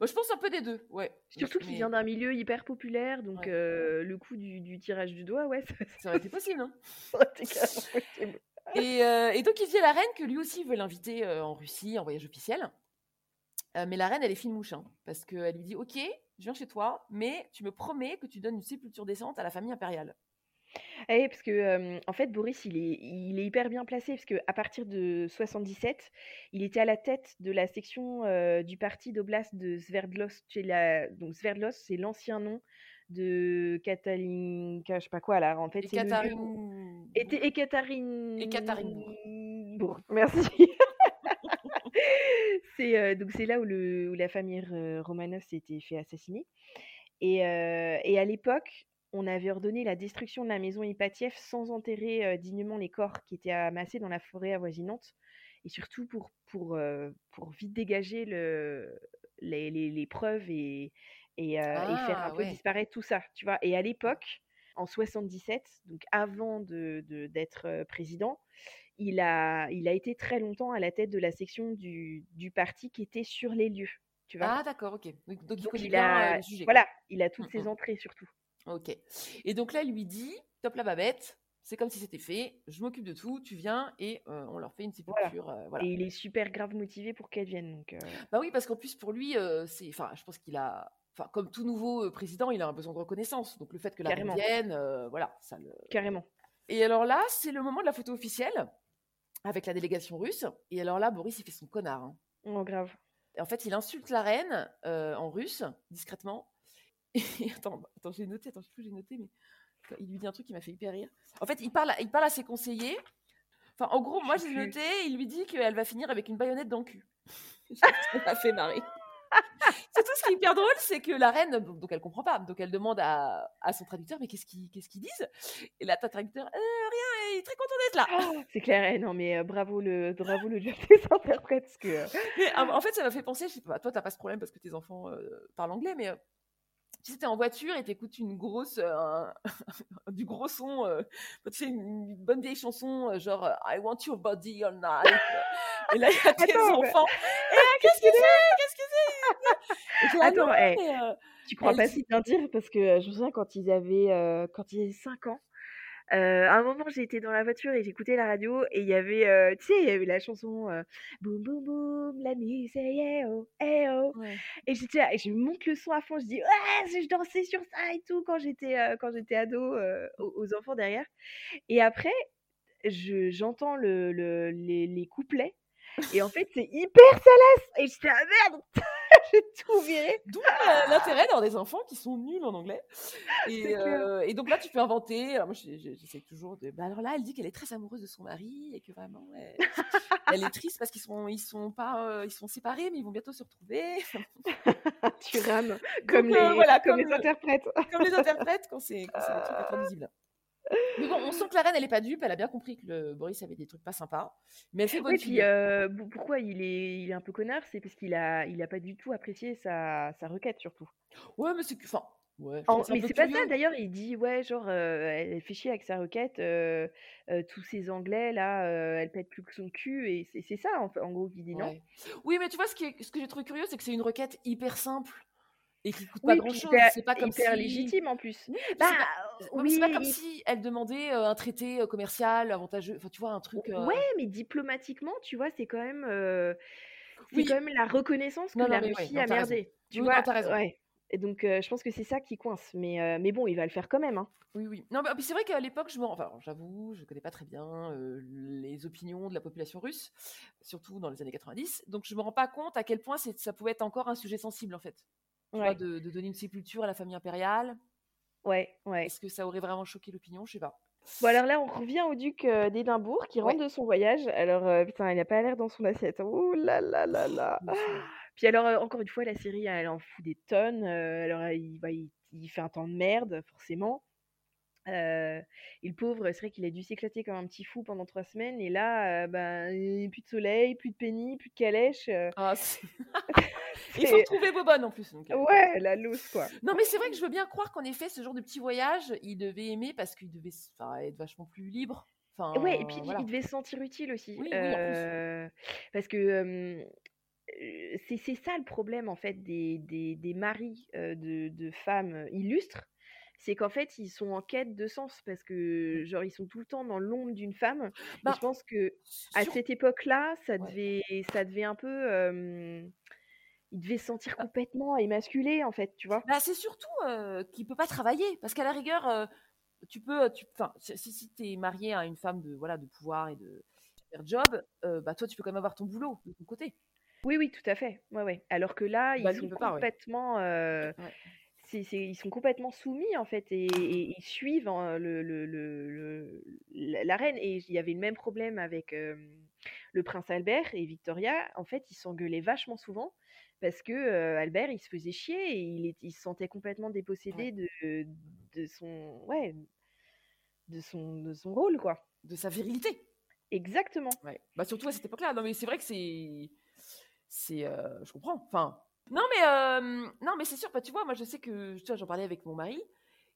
Moi, je pense un peu des deux, ouais. Surtout qu'il vient d'un milieu hyper populaire, donc Ouais. le coup du, du tirage du doigt, ouais, ça, Ça aurait été possible, hein. ça aurait été carrément possible. Et, et donc, il dit à la reine que lui aussi veut l'inviter en Russie en voyage officiel. Euh, mais la reine, elle est fine mouche, hein, parce qu'elle lui dit Ok, je viens chez toi, mais tu me promets que tu donnes une sépulture décente à la famille impériale. Eh, parce que euh, en fait Boris il est, il est hyper bien placé parce que à partir de 77 il était à la tête de la section euh, du parti d'oblast de Sverdlovsk. Donc Sverdlovsk c'est l'ancien nom de Katalinka, je sais pas quoi là. En fait le. Et. Et Katharinebourg. Bourg, merci. c'est donc c'est là où, le, où la famille Romanov s'était fait assassiner. Et, et à l'époque, on avait ordonné la destruction de la maison Ipatiev sans enterrer euh, dignement les corps qui étaient amassés dans la forêt avoisinante. Et surtout pour, pour, euh, pour vite dégager le, les, les- les preuves et, et, euh, et faire un Ah, peu disparaître tout ça. Tu vois? Et à l'époque, en 77, donc avant de, de- d'être président, il a, il a été très longtemps à la tête de la section du, du parti qui était sur les lieux. Tu vois? Ah, d'accord, ok. Donc, donc il Donc connaît il bien a, euh, voilà, il a toutes Mm, ses mm. entrées surtout. Ok. Et donc là, il lui dit Top la babette, c'est comme si c'était fait, je m'occupe de tout, tu viens et euh, on leur fait une Voilà. sépulture. euh, voilà. Et il est super grave motivé pour qu'elle vienne. Donc, Bah oui, parce qu'en plus, pour lui, c'est. Enfin, je pense qu'il a. Enfin, comme tout nouveau président, il a un besoin de reconnaissance. Donc le fait que la reine vienne, voilà, ça le. carrément. Et alors là, c'est le moment de la photo officielle avec la délégation russe. Et alors là, Boris, il fait son connard. hein. Oh, grave. Et en fait, il insulte la reine euh, en russe, discrètement. Et attends, attends j'ai noté, attends, je sais plus j'ai noté, mais il lui dit un truc qui m'a fait hyper rire. En fait, il parle, à, il parle à ses conseillers. Enfin, en gros, moi, j'ai noté, il lui dit qu'elle va finir avec une baïonnette dans le cul. Ça m'a fait marrer. Surtout, ce qui est hyper drôle, c'est que la reine, donc elle comprend pas, donc elle demande à, à son traducteur, mais qu'est-ce qu'ils qu'ils disent? Et là, ta traducteur, Euh, rien, est très content d'être là. Oh, c'est clair. eh, non, mais euh, bravo le, bravo le job des interprètes. Parce que, euh, Mais, ah, en fait, ça m'a fait penser, je sais pas, toi, t'as pas ce problème parce que tes enfants parlent anglais, mais tu sais, t'es en voiture et t'écoutes une grosse, un- du gros son, tu sais, une, bonne vieille chanson, genre I want your body all night. et là, il y a tes Attends, mais- enfants. Et là, qu'est-ce que c'est? Qu'est-ce que c'est? T'es là, Attends, non, eh, mais, tu crois pas si bien dire parce que je me souviens quand ils avaient, quand ils avaient 5 ans. Euh, à un moment, j'étais dans la voiture et j'écoutais la radio et il y avait, euh, tu sais, il y avait la chanson euh, Boum boum boum, la nuit c'est eh oh, eh oh. ouais. Et j'étais là, et je monte le son à fond, je dis ouais, je dansais sur ça et tout quand j'étais euh, quand j'étais ado euh, aux, aux enfants derrière. Et après, je j'entends le, le- les, les couplets et en fait c'est hyper salace et j'étais ah merde, j'ai tout viré. D'où euh, l'intérêt d'avoir des enfants qui sont nuls en anglais. Et, euh, et donc là, tu peux inventer. Alors moi, j'essaie toujours de. Bah alors là, elle dit qu'elle est très amoureuse de son mari et que vraiment, elle, elle est triste parce qu'ils sont, ils sont pas, euh, ils sont séparés, mais ils vont bientôt se retrouver. tu rames comme Donc, les voilà, comme comme les le- interprètes. Comme les interprètes quand c'est quand c'est des trucs intraduisibles. Mais bon, on sent que la reine, elle est pas dupe. Elle a bien compris que le Boris avait des trucs pas sympas. Mais elle fait bonne Oui, puis euh, pourquoi il est, il est un peu connard, c'est parce qu'il a, il a pas du tout apprécié sa, sa requête surtout. Ouais, mais c'est que. Enfin, Ouais, En mais c'est pas ça d'ailleurs, il dit ouais, genre, heu, elle fait chier avec sa requête, heu, tous ces Anglais là, elle pète plus que son cul et c'est ça en gros qu'il dit, non? Oui, mais tu vois, ce qui est ce que j'ai trouvé curieux, c'est que c'est une requête hyper simple et qui coûte pas grand chose. C'est pas comme hyper si légitime en plus. Bah, c'est pas oui, pas comme il si elle demandait, un traité, commercial avantageux. Enfin, tu vois, un truc, ouais, mais diplomatiquement, tu vois, c'est quand même, c'est Oui. quand même la reconnaissance que Non, non, la ouais, Russie non, a raison. merdé, tu non, vois? raison. Ouais et donc je pense que c'est ça qui coince, mais mais bon, il va le faire quand même, hein. Oui, oui. Non, mais puis c'est vrai qu'à l'époque, je enfin, j'avoue, je connais pas très bien, les opinions de la population russe, surtout dans les années 90, donc je me rends pas compte à quel point c'est ça pouvait être encore un sujet sensible, en fait. Tu vois, Ouais, de de donner une sépulture à la famille impériale. ouais, ouais. Est-ce que ça aurait vraiment choqué l'opinion? Je sais pas. Bon alors là, on revient au duc, heu, d'Édimbourg qui Ouais. rentre de son voyage. Alors, heu, putain, il a pas l'air dans son assiette. Ouh là là là là. Puis alors, heu, encore une fois, la série, elle en fout des tonnes, alors, bah, il il fait un temps de merde, forcément. Heu et le pauvre, c'est vrai qu'il a dû s'éclater comme un petit fou pendant 3 semaines et là, heu, ben, plus de soleil, plus de pénis, plus de calèche, heu, Ah, c'est il faut c'est retrouver Bobonne en plus, donc heu ouais, la loose, quoi. non, mais c'est vrai que je veux bien croire qu'en effet, ce genre de petit voyage, il devait aimer parce qu'il devait enfin, être vachement plus libre. Ouais et puis Enfin, il voilà. il devait se sentir utile aussi, Oui, oui, en plus. heu, parce que, c'est c'est ça le problème en fait des des des maris, de de femmes illustres, c'est qu'en fait, ils sont en quête de sens parce que genre ils sont tout le temps dans l'ombre d'une femme et Ben, je pense qu'à sur cette époque-là, ça ouais. devait ça devait un peu, hem, il devait se sentir Bah complètement émasculé en fait, tu vois? bah, c'est surtout, heu, qu'il peut pas travailler parce qu'à la rigueur, tu peux, tu enfin, si si tu es marié à une femme de, voilà, de pouvoir et de super job, bah, toi, tu peux quand même avoir ton boulot de ton côté. Oui, oui, tout à fait. Ouais, ouais. Alors que là, Bah, ils il sont pas, ouais. C'est c'est ils sont complètement soumis en fait et et ils suivent en le le le le la reine et il y avait le même problème avec, le prince Albert et Victoria. En fait, ils s'engueulaient vachement souvent parce que, Albert, il se faisait chier et il se sentait complètement dépossédé Ouais. de de son ouais, de son de son rôle, quoi. De sa virilité. Exactement. Ouais. Bah, surtout à cette époque-là. Non, mais c'est vrai que c'est je comprends. Enfin, non, mais non, mais c'est sûr, bah, tu vois, moi, je sais que, tu vois, j'en parlais avec mon mari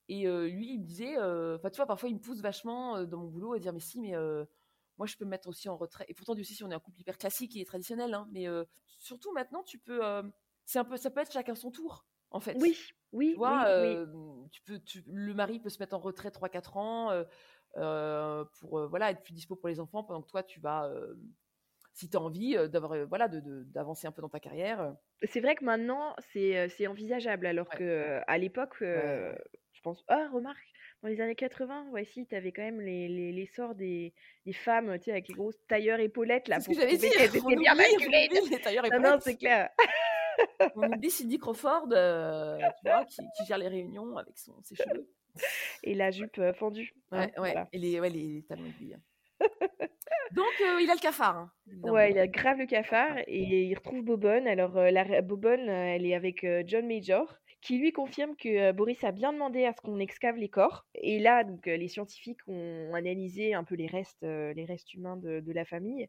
et lui, il me disait, enfin, tu vois, parfois, il me pousse vachement, dans mon boulot à dire: «Mais si, mais moi, je peux me mettre aussi en retrait» et pourtant, Dieu sait si on est un couple hyper classique et traditionnel, hein, mais surtout maintenant, tu peux, c'est un peu ça peut être chacun son tour, en fait. Oui, Tu oui, vois, oui, oui. hem, tu peux tu le mari peut se mettre en retrait 3-4 ans, pour, voilà, être plus dispo pour les enfants pendant que toi, tu vas, si tu as envie, d'avoir, voilà, d'avancer un peu dans ta carrière. C'est vrai que maintenant, c'est, envisageable alors Ouais. qu'à l'époque, Ouais, heu, ouais. je pense ah remarque, dans les années 80, ouais si, tu avais quand même les les l'essor des des femmes, tu sais, avec les grosses tailleurs épaulettes là C'est ce que on étaient oublie bien les tailleurs Non, non, épaulettes. c'est clair. On oublie Cindy Crawford, tu vois, qui qui gère les réunions avec son ses cheveux. Et la jupe, fendue, hein, Ouais, ouais voilà. et les ouais, les talons aiguilles. Donc heu, il a le cafard, hein. Ouais, il a grave le cafard et il retrouve Bobonne. Alors, la rei Bobonne, heu, elle est avec, heu, John Major qui lui confirme que, Boris a bien demandé à ce qu'on excave les corps et là donc, les scientifiques ont analysé un peu les restes, les restes humains de de la famille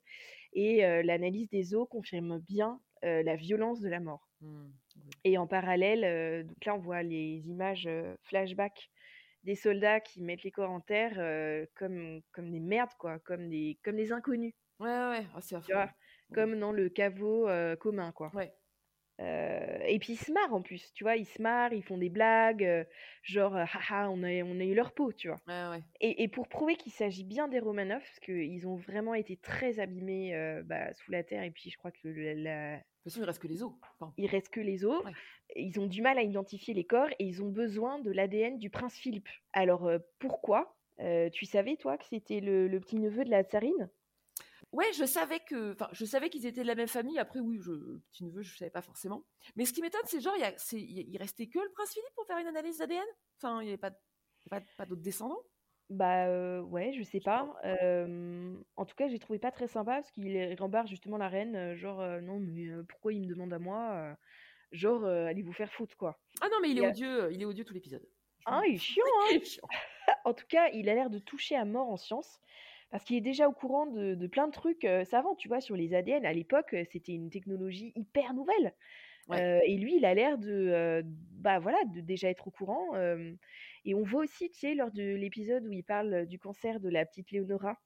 et l'analyse des os confirme bien, la violence de la mort. Mmh, oui. Et en parallèle, donc là on voit les images, flashback des soldats qui mettent les corps en terre, comme comme des merdes quoi, comme des comme des inconnus. Ouais, ouais. Ah, c'est Tu affreux. vois? Oui. Comme dans le caveau, commun, quoi. Ouais. Et puis ils se marrent en plus, tu vois? Ils se marrent, ils font des blagues, genre, heu: «Ha ha, on a on a eu leur peau», tu vois? Ouais, ouais. Et et pour prouver qu'il s'agit bien des Romanov, parce qu'ils ont vraiment été très abîmés, bah, sous la terre et puis je crois que la De toute façon, il reste que les os. Enfin, il reste que les os. ouais. Ils ont du mal à identifier les corps et ils ont besoin de l'ADN du prince Philippe. Alors, heu, pourquoi? Heu, tu savais toi que c'était le le petit-neveu de la tsarine? Ouais, je savais que enfin, je savais qu'ils étaient de la même famille. Après, oui, je le petit-neveu, je savais pas forcément. Mais ce qui m'étonne, c'est genre, il restait que le prince Philippe pour faire une analyse d'ADN? Enfin, il y avait pas pas pas d'autres descendants? Bah, ouais, je sais pas. en tout cas, j'ai trouvé pas très sympa parce qu'il rembarre justement la reine, genre, «Non mais pourquoi il me demande à moi?» genre, «Allez vous faire foutre, quoi». Ah non, mais il est a odieux, il est odieux tout l'épisode. ah, il est chiant, hein! il est chiant. En tout cas, il a l'air de toucher à mort en science parce qu'il est déjà au courant de de plein de trucs, savants, tu vois? Sur les ADN. À l'époque, c'était une technologie hyper nouvelle. Ouais. Et lui, il a l'air de, bah voilà, de déjà être au courant. Et on voit aussi, tu sais, lors de l'épisode où il parle du cancer de la petite Léonora,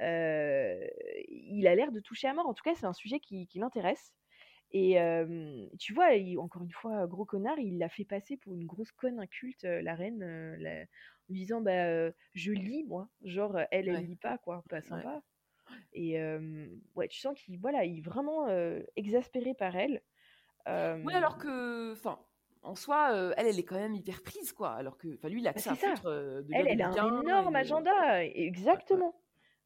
euh, il a l'air de toucher à mort. En tout cas, c'est un sujet qui, qui l'intéresse. Et euh, tu vois, il- encore une fois, gros connard, il l'a fait passer pour une grosse conne inculte, la reine, la- en lui disant, bah, je lis, moi. Genre, elle, elle Ouais. lit pas, quoi, pas sympa. Et euh, ouais, tu sens qu'il voilà, il est vraiment euh, exaspéré par elle. Oui, alors que, enfin, en soi, euh, elle, elle est quand même hyper prise, quoi. Alors que, enfin, lui, il a Bah, que ça à c'est ça. foutre de Elle, a un énorme et agenda, exactement.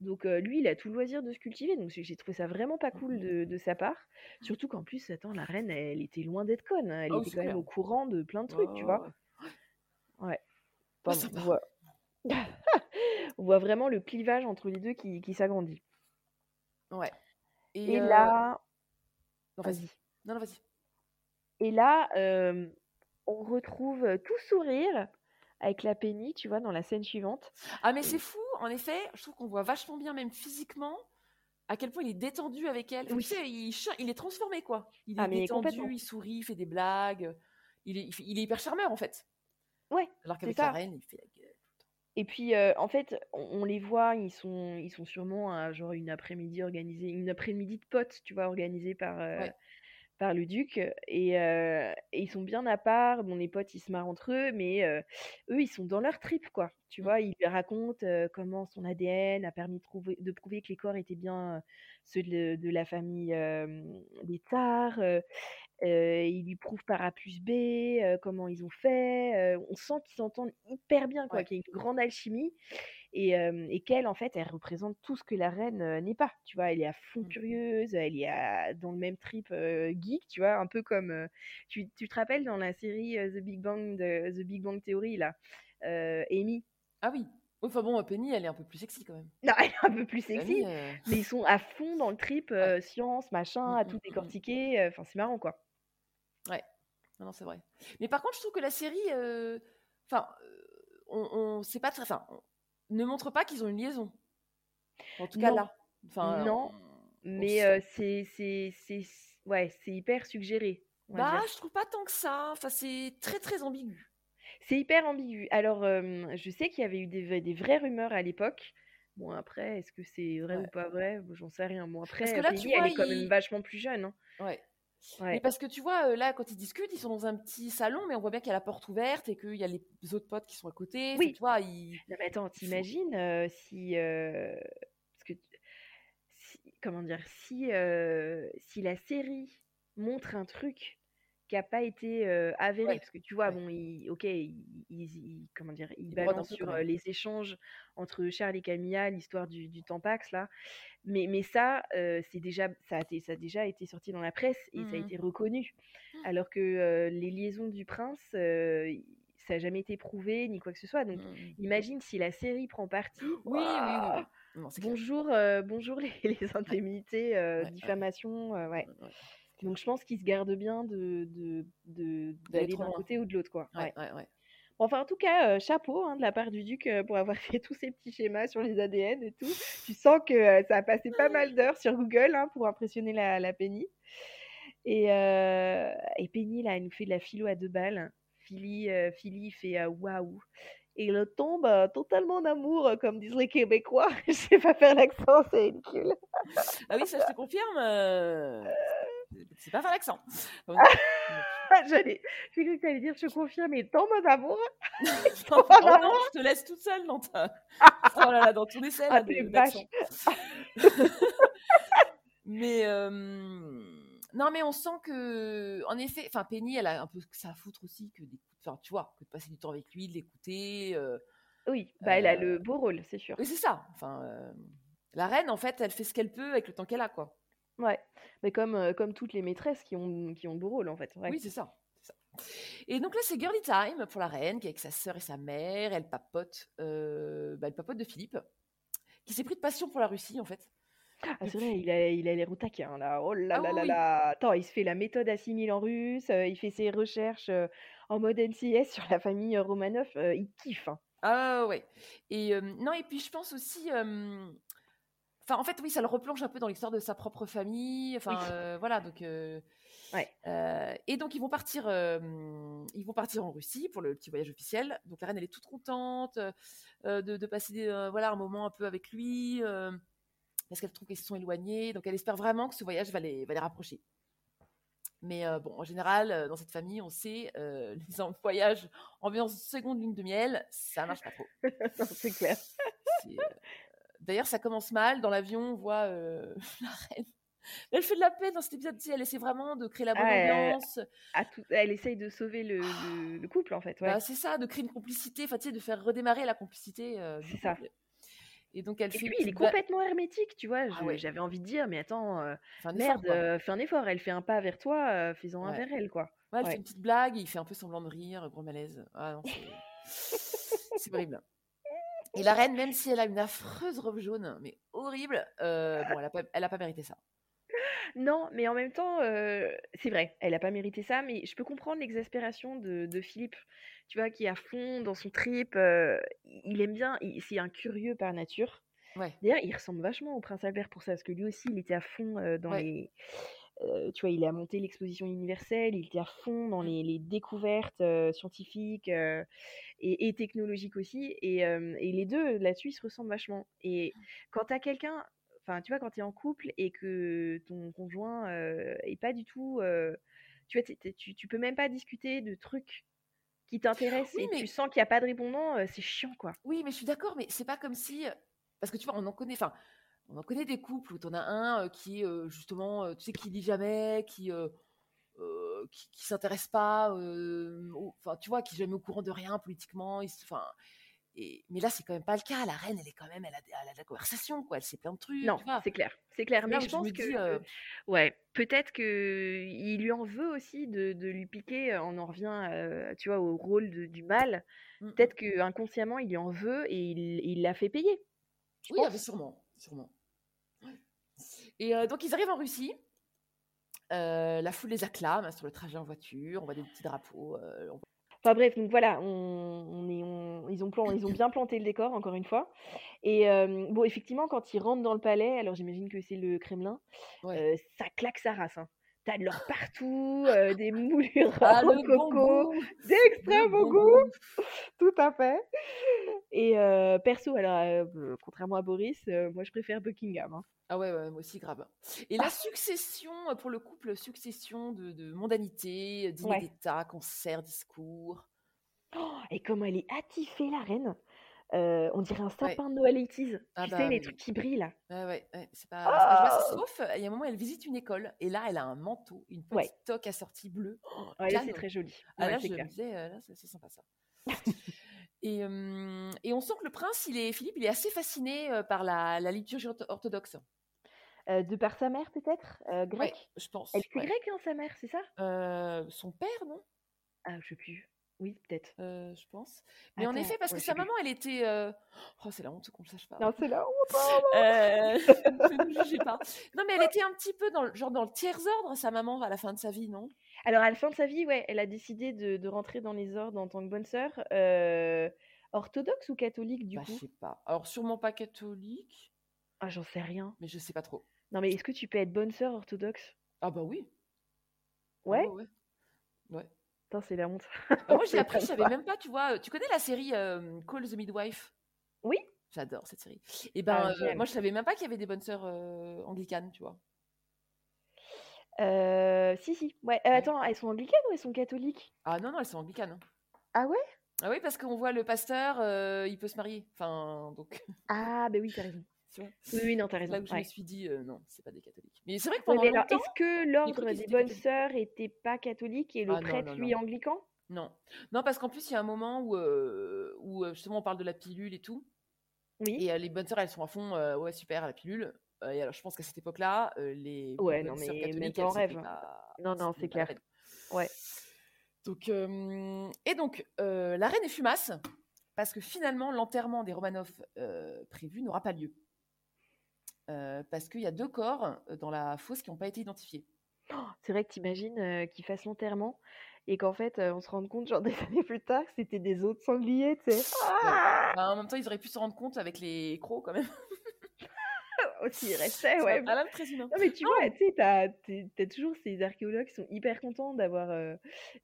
Donc euh, lui, il a tout le loisir de se cultiver. Donc j'ai trouvé ça vraiment pas cool de, de sa part. Surtout qu'en plus, attends, la reine, elle était loin d'être conne. hein. Elle oui, était quand même au courant de plein de trucs, tu vois. ouais. Enfin, on voit... on voit vraiment le clivage entre les deux qui, qui s'agrandit. Ouais. Et euh, là, non, vas-y. vas-y. Non, non, vas-y. Et là, euh, on retrouve tout sourire avec la Penny, tu vois, dans la scène suivante. Ah, mais c'est fou, en effet, je trouve qu'on voit vachement bien, même physiquement, à quel point il est détendu avec elle. Oui. Tu sais, il, est transformé, quoi. Il est Ah, mais détendu, il sourit, il fait des blagues. Il est, il hyper charmeur, en fait. Ouais, Alors qu'avec la reine, il fait la gueule. Et puis, euh, en fait, on, on les voit, ils sont, ils sont sûrement à genre une après-midi organisée, une après-midi de potes, tu vois, organisée par, euh, Ouais. Par le duc. Et, euh, et ils sont bien à part. Bon, les potes, ils se marrent entre eux, mais euh, eux, ils sont dans leur trip, quoi. Tu Mm. vois, ils lui racontent euh, comment son ADN a permis de, trouver, de prouver que les corps étaient bien ceux de, de la famille des Tsars. ils lui prouvent par A plus B comment ils ont fait. on sent qu'ils s'entendent hyper bien, quoi, Ouais. qu'il y a une grande alchimie. Et, euh, et qu'elle, en fait, elle représente tout ce que la reine euh, n'est pas. Tu vois, elle est à fond Mm. curieuse, elle est à- dans le même trip euh, geek, tu vois, un peu comme. tu, tu te rappelles dans la série The Big Bang de The Big Bang Theory, là, Amy Ah oui. Enfin bon, Penny, elle est un peu plus sexy quand même. Non, elle est un peu plus sexy, Penny, euh, mais ils sont à fond dans le trip euh, science, machin, Mm, à mm, tout décortiquer. euh, Enfin, c'est marrant, quoi. Non, non, c'est vrai. Mais par contre, je trouve que la série, enfin, on, on c'est pas très, enfin, ne montre pas qu'ils ont une liaison. En tout cas là. Enfin, Non, on- Mais euh, c'est, c'est, c'est, ouais, c'est hyper suggéré. bah, dire. je trouve pas tant que ça. Enfin, c'est très très ambigu. C'est hyper ambigu. Alors, euh, je sais qu'il y avait eu des, vra- des vraies rumeurs à l'époque. Bon, après, est-ce que c'est vrai Ouais. ou pas vrai? J'en sais rien. Bon, après, que euh, là, tu elle vois, est quand même vachement plus jeune. hein. Ouais. Ouais. Mais parce que tu vois, euh, là, quand ils discutent, ils sont dans un petit salon, mais on voit bien qu'il y a la porte ouverte et qu'il y a les autres potes qui sont à côté. Oui. tu vois, ils... Non, mais attends, t'imagines euh, si, euh, parce que, si- comment dire, si, euh, si la série montre un truc qui n'a pas été euh, avéré, Ouais. parce que tu vois, Ouais. bon, il, ok, il, il- il- comment dire, il balance sur euh, les échanges entre Charles et Camilla, l'histoire du, du Tampax là, mais, mais ça, euh, c'est déjà, ça a, ça a déjà été sorti dans la presse et ça a Mhm. été reconnu, Mmh. alors que les liaisons du prince, ça n'a jamais été prouvé ni quoi que ce soit, donc Mm. Imagine si la série prend parti. Oui. Non. Bonjour, bonjour les, les indemnités, Ouais, diffamation, ouais. Donc je pense qu'ils se gardent bien de de- de- d'aller trop d'un côté ou de l'autre, quoi. Ouais. Ouais, ouais. Bon, enfin, en tout cas, euh, chapeau hein, de la part du duc euh, pour avoir fait tous ces petits schémas sur les ADN et tout. Tu sens que euh, ça a passé pas mal d'heures sur Google hein, pour impressionner la, la Penny. Et, et Penny, là, elle nous fait de la philo à deux balles. Philly, Philly fait waouh. Et il tombe euh, totalement en amour, comme disent les Québécois. Je sais pas faire l'accent, c'est ridicule. Ah oui, ça, je te confirme. euh, C'est pas faire l'accent. Enfin, J'allais, j'ai cru que tu allais dire, je confirme, il tombe en amour. non, oh non, amour. je te laisse toute seule dans ta... Oh là là, dans ton essai Ah, là, de- mais euh, non, mais on sent que, en effet, enfin Penny, elle a un peu ça à foutre aussi que enfin tu vois, que de passer du temps avec lui, de l'écouter. euh, Oui, bah, elle a Euh, le beau rôle, c'est sûr. Oui, c'est ça. Enfin, euh, la reine, en fait, elle fait ce qu'elle peut avec le temps qu'elle a, quoi. Ouais, mais comme, euh, comme toutes les maîtresses qui ont, qui ont beau rôle en fait. Ouais. Oui, c'est ça. Et donc là, c'est girly time pour la reine qui est avec sa sœur et sa mère. Elle papote, euh, bah, elle papote de Philippe, qui s'est pris de passion pour la Russie, en fait. Ah, c'est vrai, il a il a l'air au taquin là. Oh là Ah là oui, là là. Attends, il se fait la méthode assimile en russe, euh, il fait ses recherches euh, en mode NCS sur la famille Romanov, euh, il kiffe. hein. Ah ouais. Et non, et puis je pense aussi. Enfin, en fait, oui, ça le replonge un peu dans l'histoire de sa propre famille. Enfin, Oui. euh, voilà. Donc, euh, Ouais. Euh, et donc ils vont partir, ils vont partir en Russie pour le petit voyage officiel. Donc la reine elle est toute contente de, de passer voilà un moment un peu avec lui parce qu'elle trouve qu'ils se sont éloignés. Donc elle espère vraiment que ce voyage va les, va les rapprocher. Mais bon, en général, dans cette famille, on sait, les en- voyages ambiance seconde lune de miel, ça marche pas trop. C'est clair. D'ailleurs, ça commence mal. Dans l'avion, on voit euh, la reine. Elle fait de la peine dans cet épisode. tu sais, Elle essaie vraiment de créer la bonne Ah, elle- ambiance. À tout- Elle essaye de sauver le, le- le couple, en fait. Ouais. Bah, c'est ça, de créer une complicité, enfin, tu sais, de faire redémarrer la complicité euh, C'est ça. Et donc, elle Et fait. puis, une il est complètement hermétique, tu vois. Ah je- ouais. J'avais envie de dire, mais attends, euh, effort, merde, euh, fais un effort. Elle fait un pas vers toi, euh, fais-en un Ouais. vers elle, quoi. Ouais, elle Ouais. fait une petite blague, il fait un peu semblant de rire, gros malaise. Ah non, c'est horrible. Et la reine, même si elle a une affreuse robe jaune, mais horrible, euh, bon, elle a pas, elle a pas mérité ça. Non, mais en même temps, euh, c'est vrai, elle a pas mérité ça, mais je peux comprendre l'exaspération de, de Philippe, tu vois, qui est à fond dans son trip. euh, il aime bien, c'est un curieux par nature. Ouais. D'ailleurs, il ressemble vachement au prince Albert pour ça, parce que lui aussi, il était à fond euh, dans Ouais. les. Euh, tu vois, il a monté l'exposition universelle, il était à fond dans les, les découvertes euh, scientifiques euh, et, et technologiques aussi. Et, et les deux, là-dessus, ils se ressemblent vachement. Et quand t'as quelqu'un, enfin, tu vois, quand t'es en couple et que ton conjoint est pas du tout. tu vois, tu, tu peux même pas discuter de trucs qui t'intéressent Oui, et mais- tu sens qu'il n'y a pas de répondant, euh, c'est chiant, quoi. Oui, mais je suis d'accord, mais c'est pas comme si. Parce que tu vois, on en connaît. Enfin, on en connaît des couples où t'en as un euh, qui est euh, justement, euh, tu sais, qui lit jamais, qui. euh, qui, qui s'intéresse pas, euh, enfin tu vois, qui est jamais au courant de rien politiquement, enfin, et, mais là c'est quand même pas le cas. La reine, elle est quand même, elle a, elle a de la conversation, quoi. Elle sait plein de trucs. Non, c'est clair, c'est clair. Mais je pense que, dis, euh, ouais, peut-être que il lui en veut aussi de, de lui piquer. On en revient, tu vois, au rôle de- du mal. mm, mm. Peut-être que inconsciemment, il lui en veut et il il l'a fait payer. Je Oui, ah, pense. sûrement, sûrement. Et euh, donc ils arrivent en Russie. Euh, la foule les acclame hein, sur le trajet en voiture. On voit des petits drapeaux. euh, on Enfin bref, donc voilà, on, on est, on- ils, ont plan- ils ont bien planté le décor, encore une fois. Et euh, bon, effectivement, quand ils rentrent dans le palais, alors j'imagine que c'est le Kremlin, Ouais. euh, ça claque sa race. Hein. T'as de l'or partout, euh, des moulures Ah, au le bon coco, goût, d'extrême bon bon goût, goût. tout à fait. Et euh, perso, alors, euh, contrairement à Boris, euh, moi je préfère Buckingham. hein. Ah ouais, ouais, moi aussi, grave. Et la succession, euh, pour le couple, succession de, de mondanité, dîner Ouais. d'État, concert, discours? Oh, et comment elle est attifée, la reine. Euh, on dirait un Ouais. sapin de Noël 80s. Ah tu bah sais, les oui. trucs qui brillent là. Ouais, ouais, c'est pas. Ah Sauf, il y a un moment, elle visite une école, et là, elle a un manteau, une petite toque assortie bleue. Oh, Ouais, là, c'est très joli. Ah Ouais, là, je me disais, là, c'est sympa ça. et, euh, et on sent que le prince, il est, Philippe, il est assez fasciné euh, par la, la liturgie ortho- orthodoxe. Euh, de par sa mère, peut-être euh, Ouais, Grec je pense. Elle fait ouais. grec, hein, sa mère, c'est ça? Son père, non? Ah, je sais plus. Oui, peut-être. Je pense. Mais en effet, parce ouais, que je sa plus. maman, elle était. Oh, c'est la honte qu'on le sache pas. Non, c'est la honte. Euh, ne jugez pas. Non, mais elle était un petit peu dans le, genre dans le tiers ordre, sa maman, à la fin de sa vie, non? Alors, à la fin de sa vie, ouais, elle a décidé de, de rentrer dans les ordres en tant que bonne sœur. euh, orthodoxe ou catholique, du Bah, je coup sais pas. Alors, sûrement pas catholique, Ah, j'en sais rien. mais je sais pas trop. Non, mais est-ce que tu peux être bonne sœur orthodoxe? Ah, bah oui. Ah Ouais? ouais. Ouais. Putain, c'est la honte. Bah, moi, Je j'ai appris, je savais même pas, tu vois. Tu connais la série euh, Call the Midwife? Oui J'adore cette série. Et ben, Ah, euh, moi, je savais même pas qu'il y avait des bonnes sœurs euh, anglicanes, tu vois. Euh, si, si. Ouais. euh, attends, elles sont anglicanes ou elles sont catholiques? Ah non, non, elles sont anglicanes. hein. Ah ouais? Ah oui, parce qu'on voit le pasteur, euh, il peut se marier. Enfin, donc, Ah, bah oui, t'as raison. Oui, oui, non, t'as raison. là où je me suis dit, euh, non, c'est pas des catholiques. Mais c'est vrai que Ouais, pendant mais alors, longtemps, est-ce que l'ordre des bonnes sœurs était pas catholique et le Ah prêtre, non, lui, non. anglican? Non. Non, parce qu'en plus, il y a un moment où, où justement on parle de la pilule et tout. Oui. Et les bonnes sœurs, elles sont à fond, ouais, super, la pilule. Et alors, je pense qu'à cette époque-là, euh, les Ouais, non, mais même en rêve. pas- Non, non, c'est clair. Ouais. Donc, euh, et donc, euh, la reine est fumasse, parce que finalement, l'enterrement des Romanov prévu n'aura pas lieu. Parce qu'il y a deux corps dans la fosse qui n'ont pas été identifiés. C'est vrai que t'imagines euh, qu'ils fassent l'enterrement et qu'en fait, euh, on se rende compte, genre des années plus tard, que c'était des os de sanglier, tu sais. Ouais. Ah Bah, en même temps, ils auraient pu se rendre compte avec les crocs quand même. il restait, ouais. lame très humain. Non, mais tu vois, tu sais, t'as, t'as toujours ces archéologues qui sont hyper contents d'avoir euh,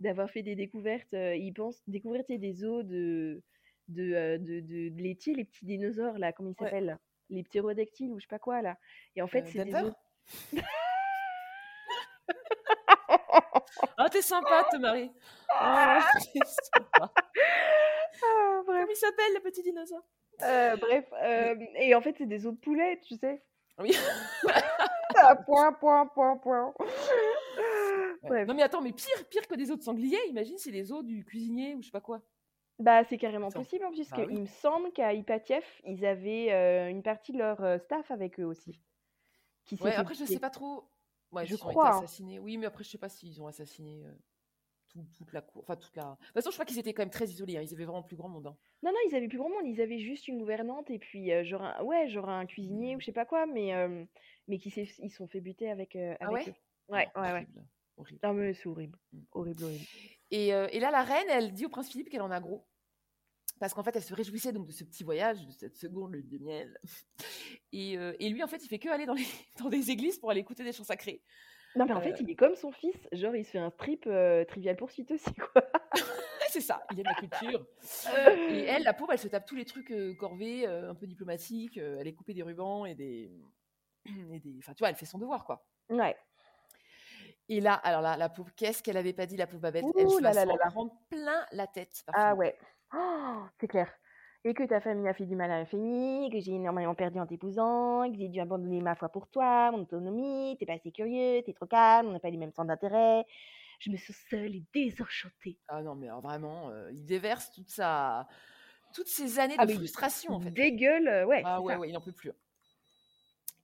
d'avoir fait des découvertes. euh, ils pensent découvrir des os de, de, euh, de, de, de les, petits dinosaures, là, comment ils Ouais. s'appellent Les ptérodactyles ou je sais pas quoi, là. Et en fait, Euh, c'est des os. Ah, t'es sympa, te Marie. Ah, t'es sympa. Ah. Comment il s'appelle, le petit dinosaure? Euh, bref. euh, et en fait, c'est des os de poulet, tu sais. Oui. Point, point, point, point. Ouais. Non, mais attends, mais pire, pire que des os de sanglier, imagine, c'est les os du cuisinier ou je sais pas quoi. Bah, c'est carrément possible, hein, puisque Bah oui. il me semble qu'à Ipatiev, ils avaient euh, une partie de leur euh, staff avec eux aussi. Qui Ouais, après, je sais pas trop. Ouais, Je ils ont crois, hein. Oui, mais après, je sais pas s'ils ont assassiné euh, tout- toute la cour. Enfin, toute la. De toute façon, je crois qu'ils étaient quand même très isolés. hein. Ils avaient vraiment plus grand monde. hein. Non, non, ils avaient plus grand monde, ils avaient juste une gouvernante et puis euh, genre un, ouais, genre un cuisinier ou je sais pas quoi, mais euh, mais qui ils sont fait buter avec, euh, Ah ouais? eux. Ouais, Oh, ouais, ouais. horrible, horrible. Non mais c'est horrible, Mm. horrible, horrible. Et, euh, et là, la reine, elle dit au prince Philippe qu'elle en a gros. Parce qu'en fait, elle se réjouissait donc de ce petit voyage, de cette seconde lune de miel. Et, et lui, en fait, il fait que aller dans, les, dans des églises pour aller écouter des chants sacrés. Non mais en fait, il est comme son fils, genre il se fait un strip euh, trivial poursuite aussi quoi. c'est ça, il aime la culture. Et elle, la pauvre, elle se tape tous les trucs euh, corvées, euh, un peu diplomatiques. elle est coupée des rubans et des. Et des... Enfin, tu vois, elle fait son devoir, quoi. Ouais. Et là, alors là, la pauvre, qu'est-ce qu'elle avait pas dit, la pauvre Babette? Elle Ouh se va là s'en là là. prendre plein la tête. Ah ouais. Oh, c'est clair. Et que ta famille a fait du mal à famille, que j'ai énormément perdu en t'épousant, que j'ai dû abandonner ma foi pour toi, mon autonomie, t'es pas assez curieux, t'es trop calme, on n'a pas les mêmes centres d'intérêt. Je me sens seule et désenchantée. Ah non, mais alors vraiment, euh, il déverse toute sa... toutes ces années Ah, de frustration, en fait. Dégueule, euh, ouais. Ah ouais, ça. ouais, il n'en peut plus.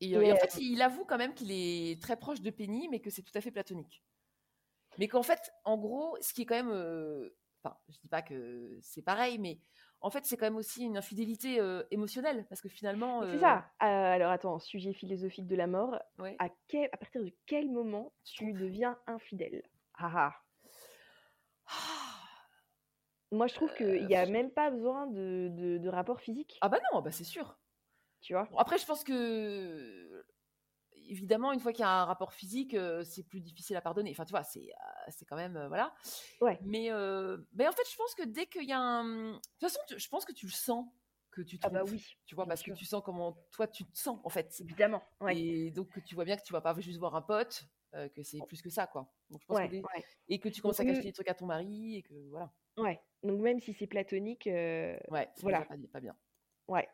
Et, euh, Et, en fait, il avoue quand même qu'il est très proche de Penny, mais que c'est tout à fait platonique. Mais qu'en fait, en gros, ce qui est quand même. Enfin, je dis pas que c'est pareil, mais en fait, c'est quand même aussi une infidélité euh, émotionnelle, parce que finalement. C'est euh, ça. Euh, alors attends, sujet philosophique de la mort. ouais. À, quel, à partir de quel moment tu deviens infidèle? Ah ah. Ah, Moi, je trouve qu'il n'y a même pas besoin de, de, de rapport physique, Ah bah non, bah c'est sûr. tu vois? Bon, après, je pense que. Évidemment, une fois qu'il y a un rapport physique, euh, c'est plus difficile à pardonner. Enfin, tu vois, c'est euh, quand même. euh, voilà. Ouais. Mais, euh, mais en fait, je pense que dès qu'il y a un. De toute façon, tu- je pense que tu le sens que tu Ah bah oui, Tu vois, parce sûr. que tu sens comment toi tu te sens, en fait. évidemment. Ouais. Et donc, tu vois bien que tu vas pas juste voir un pote, que c'est plus que ça, quoi. Donc, je pense Ouais, que dès- ouais. Et que tu commences à cacher des trucs à ton mari, et que voilà. Ouais. Donc même si c'est platonique, Ouais, c'est Voilà. pas, pas bien. ouais.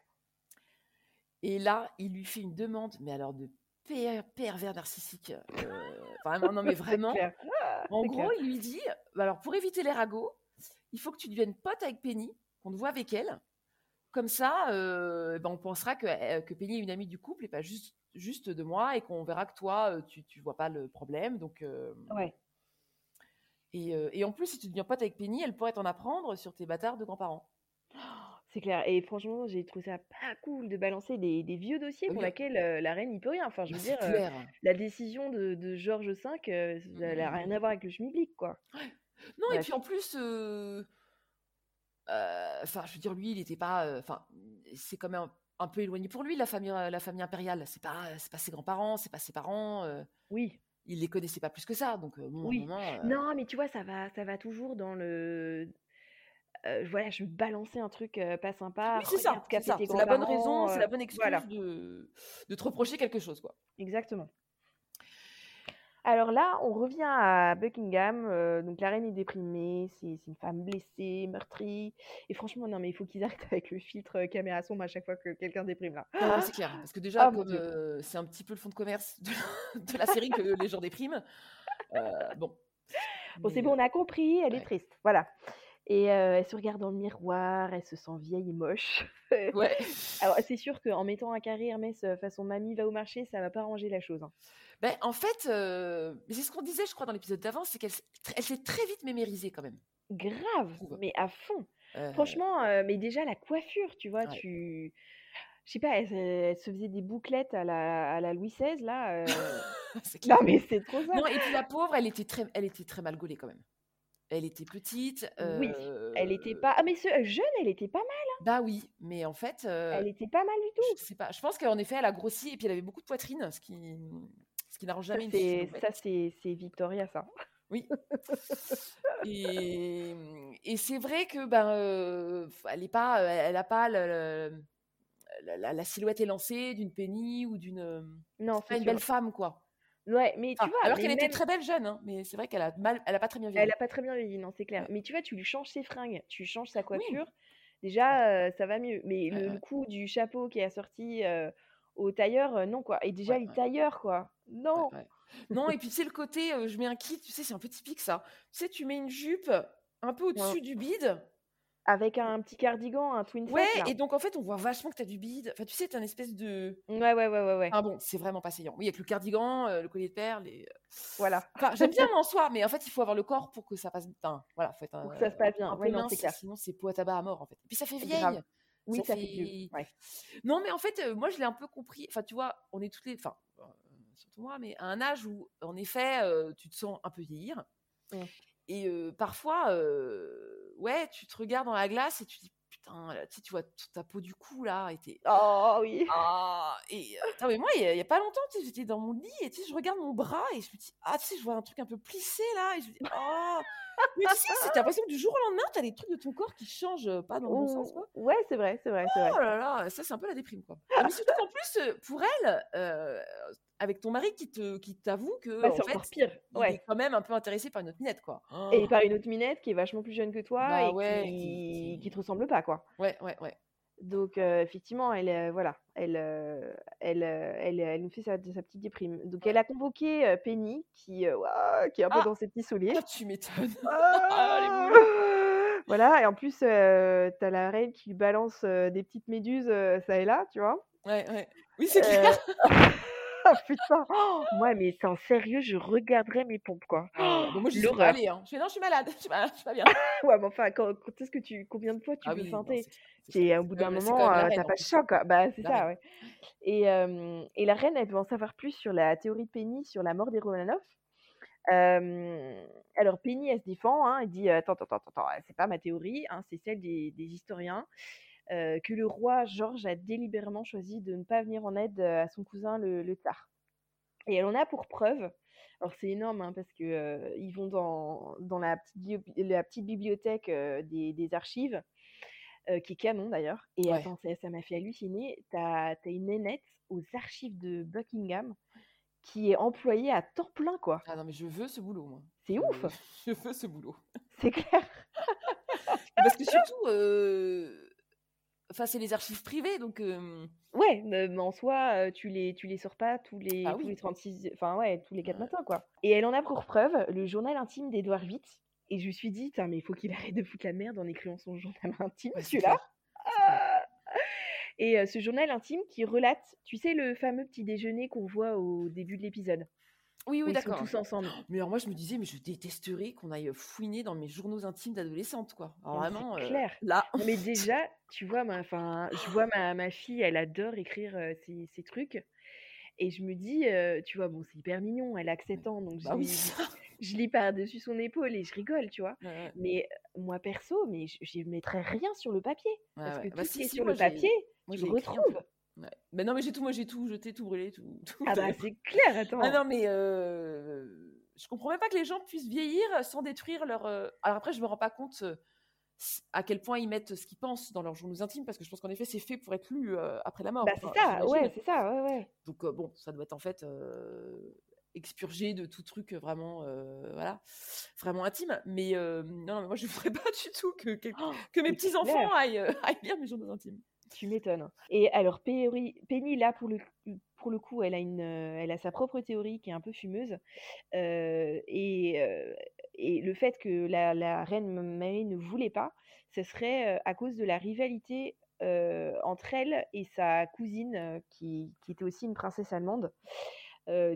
Et là, il lui fait une demande, mais alors de per- pervers narcissique. euh, vraiment, non, mais vraiment. Ah, En gros, clair. il lui dit bah alors, pour éviter les ragots, il faut que tu deviennes pote avec Penny, qu'on te voit avec elle. Comme ça, euh, ben, on pensera que, euh, que Penny est une amie du couple et pas juste, juste de moi, et qu'on verra que toi, euh, tu, tu vois pas le problème. Donc, euh, Ouais. et, euh, et en plus, si tu deviens pote avec Penny, elle pourrait t'en apprendre sur tes bâtards de grands-parents. C'est clair. Et franchement, j'ai trouvé ça pas cool de balancer des, des vieux dossiers pour oui. lesquels euh, la reine n'y peut rien. Enfin, je Bah, veux dire, euh, la décision de, de Georges V, euh, elle n'a Mm. rien à voir avec le schmilblick, quoi. Non, et puis en plus, enfin, je veux dire, lui, il n'était pas, enfin, c'est quand même un, peu éloigné pour lui, la famille, la famille impériale. C'est pas, c'est pas ses grands-parents, c'est pas ses parents. Oui. il les connaissait pas plus que ça, donc bon, Oui. moment, euh, Non, mais tu vois, ça va, ça va toujours dans le. Euh, voilà, je vais balancer un truc euh, pas sympa. oui, c'est ça, c'est ça. la bonne raison, c'est euh, la bonne excuse voilà. de, de te reprocher quelque chose, quoi. Exactement. Alors là, on revient à Buckingham. euh, donc la reine est déprimée, c'est une femme blessée, meurtrie. Et franchement, non, mais il faut qu'ils arrêtent avec le filtre euh, caméra sombre à chaque fois que quelqu'un déprime là. C'est clair, parce que déjà, euh, c'est un petit peu le fond de commerce de la, de la série que les gens dépriment, euh, bon. Bon, c'est bon, on a compris, elle est triste. Voilà. Et euh, elle se regarde dans le miroir, elle se sent vieille et moche. Ouais. Alors, c'est sûr qu'en mettant un carré Hermès façon mamie va au marché, ça va pas ranger la chose. hein. Ben, en fait, euh, c'est ce qu'on disait, je crois, dans l'épisode d'avant, c'est qu'elle s'est- elle s'est très vite mémérisée quand même. Grave, mais à fond. Euh, Franchement, mais déjà la coiffure, tu vois, Ouais. tu. Je sais pas, elle, se- elle se faisait des bouclettes à la, à la Louis XVI, là. euh, c'est clair. Non, mais c'est trop ça. Non, et puis la pauvre, elle était très, elle était très mal gaulée quand même. Elle était petite. Oui, elle était euh, pas ah mais ce jeune, elle était pas mal, Bah oui, mais en fait, euh, elle était pas mal du je tout. sais pas. Je pense qu'en effet, elle a grossi et puis elle avait beaucoup de poitrine, ce qui, ce qui n'arrange jamais une ça c'est Victoria ça. Oui. Et, et c'est vrai que ben, euh, elle est pas, elle a pas le- le- la, la- silhouette élancée d'une Penny ou d'une. euh, Non, C'est une sûr. belle femme, quoi. Ouais, mais tu vois, alors qu'elle était très belle jeune, hein, mais c'est vrai qu'elle a mal, elle a pas très bien elle vieilli. a pas très bien vieilli, non, c'est clair. Ouais. Mais tu vois, tu lui changes ses fringues, tu changes sa coiffure, déjà, heu, ça va mieux. Mais ouais, le ouais, coup du chapeau qui est assorti, heu, au tailleur, heu, non, quoi. Et déjà les tailleurs, quoi. Non! Non, et puis c'est le côté, euh, je mets un kit, tu sais, c'est un peu typique ça. Tu sais, tu mets une jupe un peu au-dessus du bide. Avec un petit cardigan, un twin Ouais, et donc en fait, on voit vachement que t'as du bide. Enfin, tu sais, t'as une espèce de. Ouais, ouais, ouais, ouais, ouais. Ah bon, c'est vraiment pas saillant. Oui, avec le cardigan, euh, le collier de perles. Et... Voilà. Enfin, j'aime bien en soi, mais en fait, il faut avoir le corps pour que ça passe. Enfin, voilà, faut être un, Pour que ça se passe bien. Ouais, non, mince, c'est clair. sinon c'est peau à tabac à mort en fait. Et puis ça fait Grave. vieille. Oui, Ça ça fait vieux. fait. Ouais. Non, mais en fait, euh, moi, je l'ai un peu compris. Enfin, tu vois, on est toutes les. Enfin, euh, surtout moi, mais à un âge où, en effet, euh, tu te sens un peu vieillir. Mmh. Et euh, parfois, euh, ouais, tu te regardes dans la glace et tu dis, putain, là, tu sais, tu vois toute ta peau du cou là, et t'es- Oh oui! Ah, et euh, mais moi, il y, a il y a pas longtemps, tu sais, j'étais dans mon lit et tu sais, je regarde mon bras et je me dis, ah, tu sais, je vois un truc un peu plissé là, et je me dis, oh, mais tu sais, c'est- l'impression que du jour au lendemain, t'as des trucs de ton corps qui changent euh, pas dans le bon sens, quoi. Ouais, c'est vrai, c'est vrai, c'est vrai. Oh là là, ça c'est un peu la déprime quoi. Mais surtout qu'en plus, euh, pour elle, euh, avec ton mari qui te qui t'avoue que Bah, en c'est fait, pire. il est quand même un peu intéressé par une autre minette quoi. Et Oh. par une autre minette qui est vachement plus jeune que toi Bah et ouais, qui, qui qui... te ressemble pas, quoi. Ouais, ouais, ouais. Donc heu, effectivement, elle, heu, voilà, elle, heu, elle, heu, elle, elle nous fait sa sa petite déprime. Donc elle a convoqué, Penny qui, ouah, qui est un peu Ah, dans ses petits souliers. ah, tu m'étonnes. Ah. Voilà et en plus, tu la reine qui lui balance, des petites méduses, ça et là, tu vois? Ouais, ouais. Oui, c'est clair. oh putain! Moi, mais c'est en sérieux, je regarderais mes pompes, quoi. Ah, bon, moi, j'y suis pas L'horreur. allée. Hein. Je fais non, je suis malade. Je suis malade, je suis pas bien. Ouais, mais enfin, quand quand est-ce que tu combien de fois tu Ah peux oui, feinter? C'est au bout d'un moment, même la heu, tu reine as en pas de choc, quoi. Bah, c'est ça, ouais. Et et la reine, elle veut en savoir plus sur la théorie de Penny sur la mort des Romanov. Hem, alors Penny, elle se défend, hein, elle dit: «Attends, attends, attends, attends, c'est pas ma théorie, hein, c'est celle des des historiens, heu, que le roi Georges a délibérément choisi de ne pas venir en aide, heu, à son cousin le le tsar». Et elle en a pour preuve alors c'est énorme, hein, parce que, heu, ils vont dans dans la petite bio la petite bibliothèque, des des archives, qui est canon d'ailleurs et Ouais. attends, ça m'a fait halluciner. Tu as une nénette aux archives de Buckingham qui est employée à temps plein, quoi. Ah non, mais je veux ce boulot, moi. C'est ouf! je veux ce boulot. C'est clair. Parce que surtout, euh, enfin, c'est les archives privées, donc. euh, Ouais, mais en soi, heu, tu les tu les sors pas tous les Ah tous les oui. 36 enfin ouais, tous les 4 Ouais. matins, quoi. Et elle en a pour preuve le journal intime d'Édouard VIII et je me suis dit: «Putain, mais il faut qu'il arrête de foutre la merde en écrivant son journal intime, Ouais, celui-là». Ah! Et heu, ce journal intime qui relate, tu sais, le fameux petit déjeuner qu'on voit au début de l'épisode? Oui, oui, d'accord. tous ensemble. Mais alors, moi, je me disais, mais je détesterais qu'on aille fouiner dans mes journaux intimes d'adolescente, quoi. Alors, vraiment, euh, clair. là. Mais déjà, tu vois, ma enfin, je vois ma ma fille, elle adore écrire, heu, ses ses trucs et je me dis, heu, tu vois, bon, c'est hyper mignon, elle a que 7 ans, donc je Bah oui, je lis par-dessus son épaule et je rigole, tu vois? Ouais, ouais. Mais moi perso, mais je j'y mettrais rien sur le papier Ouais, parce que ouais. tout Bah, ce si, qui est si, sur moi, le papier, moi, j'ai le retrouves. Ouais. Mais non, mais j'ai tout, moi, j'ai tout jeté, tout brûlé, tout. tout Ah bah, c'est clair, Ah attends. non, mais euh, je comprends même pas que les gens puissent vieillir sans détruire leur. euh, Alors après, je me rends pas compte euh, à quel point ils mettent ce qu'ils pensent dans leurs journaux intimes, parce que je pense qu'en effet, c'est fait pour être lu euh, après la mort. Bah, c'est ça, ouais, c'est ça, ouais, ouais. Donc bon, ça doit être en fait expurgé de tout truc vraiment, euh, voilà, vraiment intime. Mais euh, non, non, mais moi, je voudrais pas du tout que, que, Oh, que mes petits enfants aillent, aillent lire mes journaux intimes. Tu m'étonnes. Et alors Penny là pour le pour le coup, elle a une, heu, elle a sa propre théorie qui est un peu fumeuse, heu et heu et le fait que la la reine M Mary ne voulait pas, ce serait, à cause de la rivalité, entre elle et sa cousine, qui qui était aussi une princesse allemande.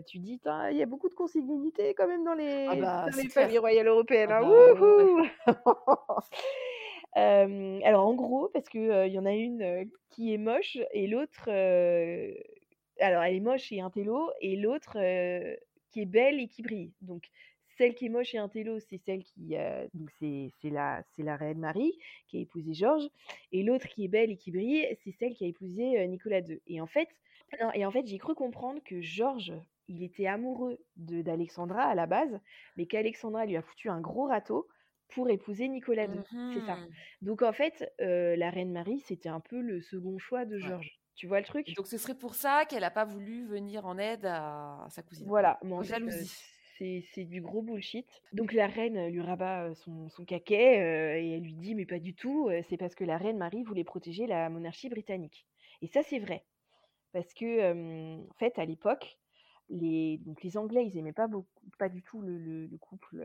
Tu dis: «Tain, il y a beaucoup de consanguinité quand même dans Ah les bah, dans les clair. familles royales européennes, Ah hein, bah, ouais, ouais, ouais. wouhou!» Hem, alors en gros, parce que, heu, il y en a une, qui est moche et l'autre, alors elle est moche et intello et l'autre, qui est belle et qui brille. Donc Celle qui est moche et intello, c'est celle qui, donc c'est la c'est la reine Marie qui a épousé Georges, et l'autre qui est belle et qui brille, c'est celle qui a épousé Nicolas II. Et en fait, et en fait, j'ai cru comprendre que Georges, il était amoureux d'Alexandra à la base, mais qu'Alexandra lui a foutu un gros râteau pour épouser Nicolas II. C'est ça. Mhm. Donc en fait, euh, la reine Marie, c'était un peu le second choix de Ouais. Georges. Tu vois le truc? Donc ce serait pour ça qu'elle n'a pas voulu venir en aide à, à sa cousine. Voilà, mais en Jalousie. c'est c'est du gros bullshit. Donc la reine, lui rabat, son son caquet, et elle lui dit: «Mais pas du tout, c'est parce que la reine Marie voulait protéger la monarchie britannique» et ça, c'est vrai. Parce que, en fait, à l'époque, les donc les Anglais, ils aimaient pas beaucoup pas du tout le le le couple,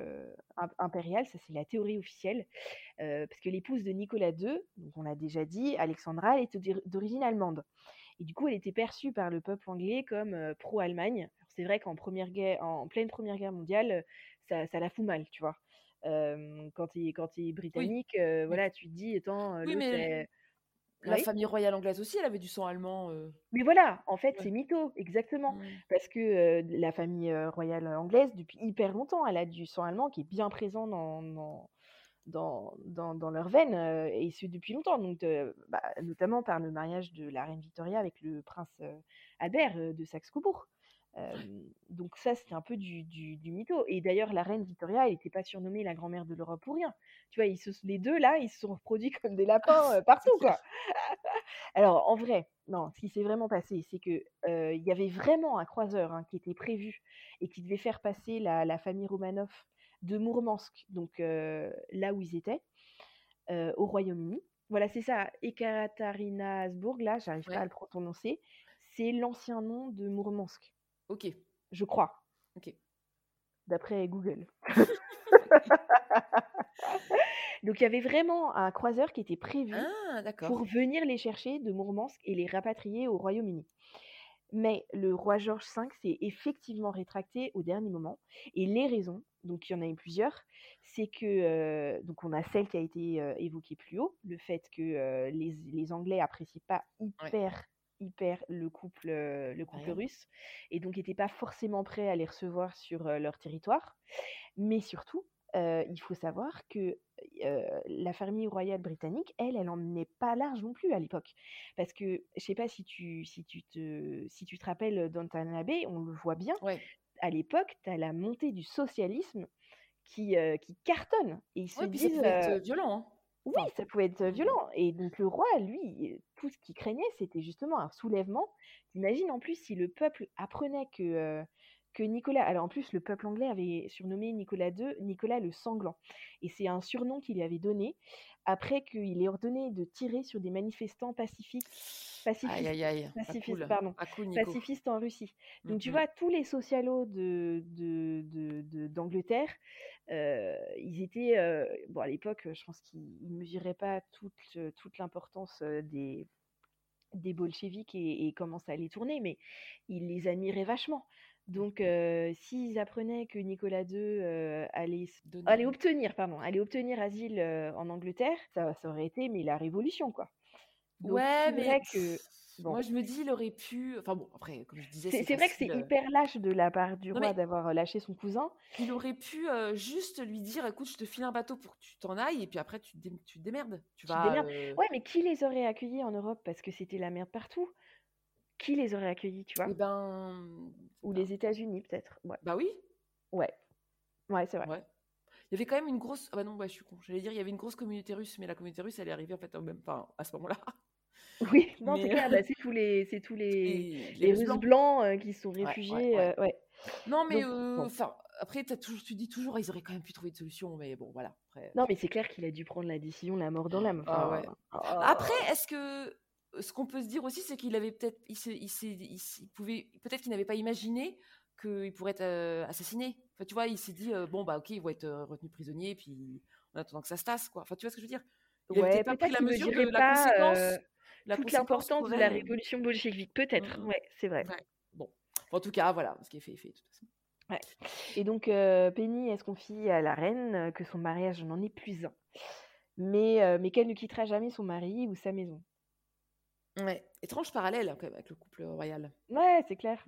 imp impérial, ça c'est la théorie officielle, heu, parce que l'épouse de Nicolas II, donc on l'a déjà dit, Alexandra, elle était d'ori d'origine allemande et du coup, elle était perçue par le peuple anglais comme, heu, pro-Allemagne. C'est vrai qu'en première guerre en pleine Première Guerre mondiale, ça ça la fout mal, tu vois? Quand tu es britannique, oui. voilà, tu te dis: «Attends, Oui, l'autre mais elle» la oui? famille royale anglaise aussi, elle avait du sang allemand. euh, Mais voilà, en fait, ouais. c'est mytho, exactement. Parce que, la famille, royale anglaise, depuis hyper longtemps, elle a du sang allemand qui est bien présent dans dans dans dans dans leurs veines, et ce depuis longtemps. Donc, bah, notamment par le mariage de la reine Victoria avec le prince, Albert, de Saxe-Cobourg. Donc ça, c'était un peu du du du mytho et d'ailleurs la reine Victoria, elle était pas surnommée la grand-mère de l'Europe pour rien. Tu vois? Ils se s les 2 là, ils se sont reproduits comme des lapins, heu, C'est partout, quoi. Alors en vrai, non, ce qui s'est vraiment passé, c'est que, il y avait vraiment un croiseur, hein, qui était prévu et qui devait faire passer la la famille Romanov de Mourmansk, donc là où ils étaient, au Royaume-Uni. Voilà, c'est ça, Ekaterinasburg, là, j'arrive pas à le prononcer, c'est l'ancien nom de Mourmansk, Ok. je crois, Ok. d'après Google. Donc il y avait vraiment un croiseur qui était prévu Ah, pour venir les chercher de Mourmansk et les rapatrier au Royaume-Uni. Mais le roi George V s'est effectivement rétracté au dernier moment. Et les raisons, donc il y en a eu plusieurs, c'est que, euh, donc on a celle qui a été euh, évoquée plus haut, le fait que euh, les, les Anglais apprécient pas Ouais. Hyper, le couple, le couple Ouais. russe, et donc n'étaient pas forcément prêts à les recevoir sur leur territoire. Mais surtout, euh, il faut savoir que euh, la famille royale britannique, elle, elle en est pas large non plus à l'époque. Parce que, je sais pas si tu, si tu, te, si tu te rappelles d'Anton Abbey, on le voit bien, Ouais. à l'époque, tu as la montée du socialisme qui, euh, qui cartonne. Et ils se Ouais, puis ça être euh, euh, violent. hein. Oui, Enfin, ça pouvait être violent. Et donc le roi, lui, tout ce qu'il craignait, c'était justement un soulèvement. T'imagines en plus si le peuple apprenait que, que Nicolas... Alors en plus, le peuple anglais avait surnommé Nicolas II Nicolas le Sanglant. Et c'est un surnom qu'il lui avait donné après qu'il ait ordonné de tirer sur des manifestants pacifiques, pacifistes, aïe, aïe. Pas pacifistes, cool. pardon, Pas cool, Nico. pacifistes en Russie. Donc tu Mhm. vois, tous les socialos de, de, de- de- d'Angleterre, euh, ils étaient, euh, bon à l'époque, je pense qu'ils ne mesuraient pas toute, toute l'importance euh, des, des bolcheviks et, et comment ça allait tourner, mais ils les admiraient vachement. Donc euh, s'ils apprenaient que Nicolas II euh, allait, s- Donner- allait obtenir, pardon, allait obtenir asile euh, en Angleterre, ça, ça aurait été mais la révolution quoi. Donc Ouais, mais vrai pff, que bon. moi je me dis, il aurait pu. Enfin bon, après, comme je disais, C'est vrai que c'est hyper lâche de la part du roi mais- d'avoir lâché son cousin. Il aurait pu juste lui dire écoute, je te file un bateau pour que tu t'en ailles, et puis après tu te, dé- tu te démerdes. Tu vas. démerdes. Ouais, mais qui les aurait accueillis en Europe? Parce que c'était la merde partout? Qui les aurait accueillis, tu vois? Eh ben. Ou les États-Unis peut-être. Ouais, Bah oui, ouais, ouais, c'est vrai. ouais. Il y avait quand même une grosse. Ah bah non, bah, je suis con. J'allais dire, il y avait une grosse communauté russe, mais la communauté russe, elle est arrivée en fait même. À ce moment-là. Oui, non, c'est clair. bah, c'est tous les, c'est tous les, les Russes blancs, euh, qui sont Ouais, ouais, réfugiés. ouais. euh, ouais. Non, mais Donc, euh, bon. après, toujours, tu dis toujours, ils auraient quand même pu trouver une solution, mais bon, voilà. Après, Non, mais c'est clair qu'il a dû prendre la décision, la mort dans l'âme. Ah Enfin, ouais. ah, Après, est-ce que ce qu'on peut se dire aussi, c'est qu'il avait peut-être, il, se- il, s'est- il s- il pouvait, peut-être qu'il n'avait pas imaginé qu'il pourrait être euh, assassiné. Enfin, tu vois, il s'est dit, euh, bon bah ok, ils vont être euh, retenus prisonniers, puis en attendant que ça se tasse, quoi. Enfin, tu vois ce que je veux dire? Il avait ouais, peut-être pas pris la mesure de la pas conséquence, euh, la toute l'importance de la euh, révolution bolchevique. Peut-être. Mm, mm. Ouais, c'est vrai. Ouais. Bon, en tout cas, voilà, ce qui est fait est fait de toute façon. Et donc, euh, Penny, elle se confie à la reine euh, que son mariage n'en est plus un, mais, euh, mais qu'elle ne quittera jamais son mari ou sa maison. Ouais, étrange parallèle hein, quand même avec le couple royal. Ouais, c'est clair.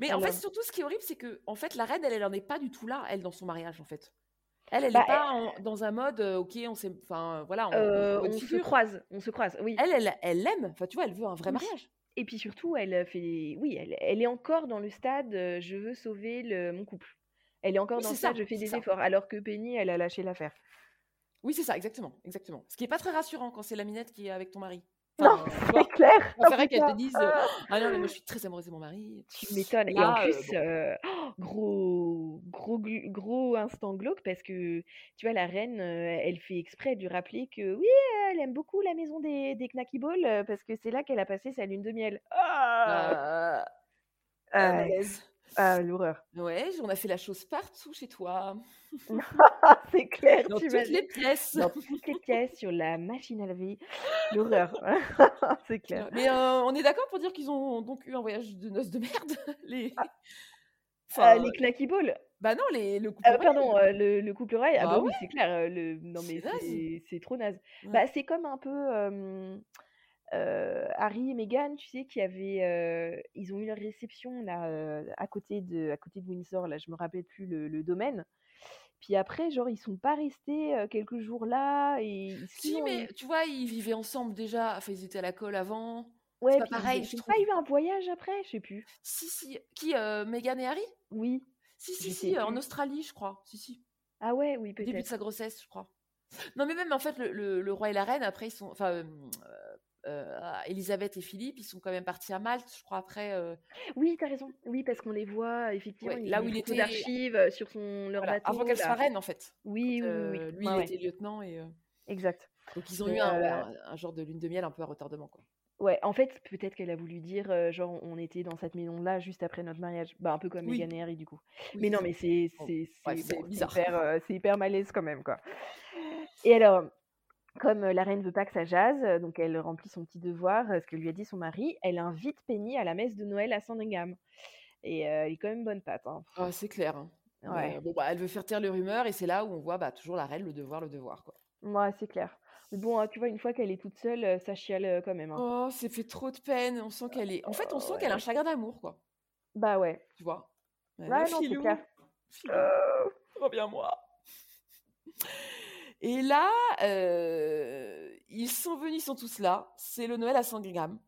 Mais en fait, surtout, ce qui est horrible, c'est que en fait, la reine, elle, elle en est pas du tout là, elle, dans son mariage, en fait. Elle, elle Bah, n'est pas en- dans un mode, euh, ok, on s'est, enfin, voilà, on, Euh, on se croise, on se croise, oui. Elle, elle, elle l'aime. Enfin, tu vois, elle veut un vrai Oui. mariage. Et puis surtout, elle fait, oui, elle, elle est encore dans le stade, euh, je veux sauver le, mon couple. Elle est encore Oui, dans le stade, ça, je fais des ça. efforts, alors que Penny, elle a lâché l'affaire. Oui, c'est ça, exactement, exactement. Ce qui est pas très rassurant quand c'est la minette qui est avec ton mari. Non, vois, c'est clair. on préférait Oh, qu'elle te putain. dise, euh, ah non, mais moi je suis très amoureuse de mon mari. Tu m'étonnes. Et en euh, plus, bon. euh, oh, gros, gros, gros instant glauque parce que tu vois, la reine, elle fait exprès de lui rappeler que oui, elle aime beaucoup la maison des, des Knacky Ball parce que c'est là qu'elle a passé sa lune de miel. Ah, Ah, euh. Ah, l'horreur. Ouais, on a fait la chose partout chez toi, Ah, c'est clair, dans tu toutes les pièces. Dans toutes les pièces, sur la machine à laver. L'horreur. c'est clair. Mais euh, on est d'accord pour dire qu'ils ont donc eu un voyage de noces de merde les... Ah, Enfin, les Knacky Ball. Bah non, les, le couple Euh, royal. pardon, euh, le, le couple royal. Ah Bah bah oui, c'est clair. euh, le... Non mais c'est trop naze. Ouais. Bah, c'est comme un peu euh, euh, Harry et Meghan, tu sais, qui avaient, ils ont eu leur réception là à côté de, à côté de Windsor. Là, je me rappelle plus le, le domaine. Puis après, genre, ils sont pas restés euh, quelques jours là et Si, mais tu vois, ils vivaient ensemble déjà. Enfin, ils étaient à la colle avant. ouais, pas pareil, ils je trouve. pas eu un voyage après, je sais plus. Si, si. Qui euh, Meghan et Harry? Oui. Si, si, si. euh, En. Australie, je crois. Si, si. Ah ouais, oui, Au début de peut-être. sa grossesse, je crois. Non, mais même en fait, le, le- le roi et la reine, après, ils sont. Enfin, Elisabeth et Philippe, ils sont quand même partis à Malte, je crois, après. euh, Oui, t'as raison. Oui, parce qu'on les voit effectivement. Ouais, là où il était- d'archives euh, sur son leur voilà, bateau. avant qu'elle soit reine, en fait. Oui, oui. Euh, lui, il ouais, était lieutenant et. Exact. Donc, ils ont eu un, ouais, un- un genre de lune de miel un peu à retardement, quoi. Ouais, en fait, peut-être qu'elle a voulu dire, euh, genre, on était dans cette maison-là juste après notre mariage. Bah, un peu comme Oui. Meghan et Harry, du coup. Oui, mais non, mais Bon, bon, c'est bizarre. hyper, euh, c'est hyper malaise quand même, quoi. Et alors, comme la reine veut pas que ça jase, donc elle remplit son petit devoir, ce que lui a dit son mari, elle invite Penny à la messe de Noël à Sandringham. Et euh, elle est quand même bonne patte. Hein. Ah, c'est clair. hein. Ouais. Euh, bon, bah, elle veut faire taire les rumeurs et c'est là où on voit bah, toujours la reine, le devoir, le devoir. Quoi. Ouais, c'est clair. Mais bon, hein, tu vois, une fois qu'elle est toute seule, ça chiale quand même. Oh, c'est fait trop de peine. On sent qu'elle est. En fait, on sent ouais. qu'elle a un chagrin d'amour, quoi. Bah ouais. Tu vois? Ouais, Ouais, non, c'est clair. filou, Euh, reviens-moi. Et là, euh, ils sont venus, ils sont tous là. C'est le Noël à Sandringham.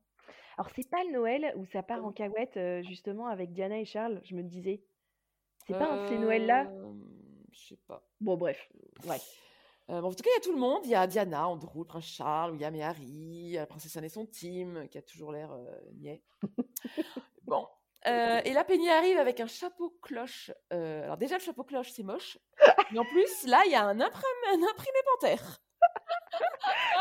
Alors, c'est pas le Noël où ça part en cahuète, euh, justement, avec Diana et Charles, je me disais. C'est pas un ces Noël-là Euh, Je sais pas. Bon, bref. Ouais. Euh, bon, en tout cas, il y a tout le monde. Il y a Diana, Andrew, le prince Charles, William et Harry, la princesse Anne et son team, qui a toujours l'air euh, niais. bon. Euh, et là, Penny arrive avec un chapeau cloche. Euh, alors déjà, le chapeau cloche, c'est moche. Mais en plus, là, il y a un, imprim- un imprimé panthère.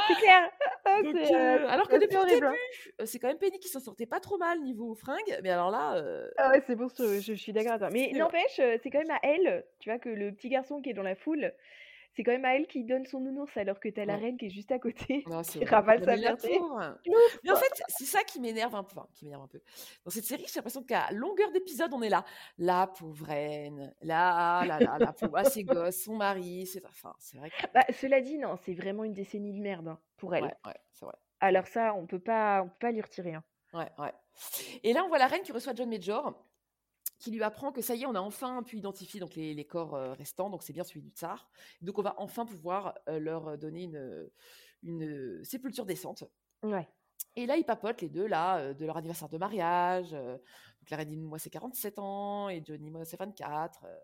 C'est clair. Ah, Donc, euh, alors que depuis le hein. début, c'est quand même Penny qui s'en sortait pas trop mal niveau fringues. Mais alors là, Ah ouais, c'est bon, je, je- suis d'accord. Mais n'empêche, c'est quand même à elle, tu vois, que le petit garçon qui est dans la foule, c'est quand même à elle qui donne son nounours, alors que t'as la Ouais. reine qui est juste à côté, non, c'est qui horrible. ravale sa la. Ouf. Mais en fait, c'est ça qui m'énerve un peu. Enfin, qui m'énerve un peu. Dans cette série, j'ai l'impression qu'à longueur d'épisode, on est là. La pauvre reine. Là, là, là, la pauvre. Ah, ses gosses, son mari. C'est enfin, c'est vrai que. Bah, cela dit, non, c'est vraiment une décennie de merde hein, pour elle. Ouais, ouais, c'est vrai. Alors ça, on peut pas, on peut pas lui retirer. hein. Ouais, ouais. Et là, on voit la reine qui reçoit John Major, qui lui apprend que ça y est, on a enfin pu identifier donc, les, les corps euh, restants. Donc, c'est bien celui du tsar. Donc, on va enfin pouvoir euh, leur donner une, une sépulture décente. Ouais. Et là, ils papotent les deux, là, euh, de leur anniversaire de mariage. euh, donc la reine dit, moi, c'est 47 ans, et Johnny, moi, c'est 24. euh.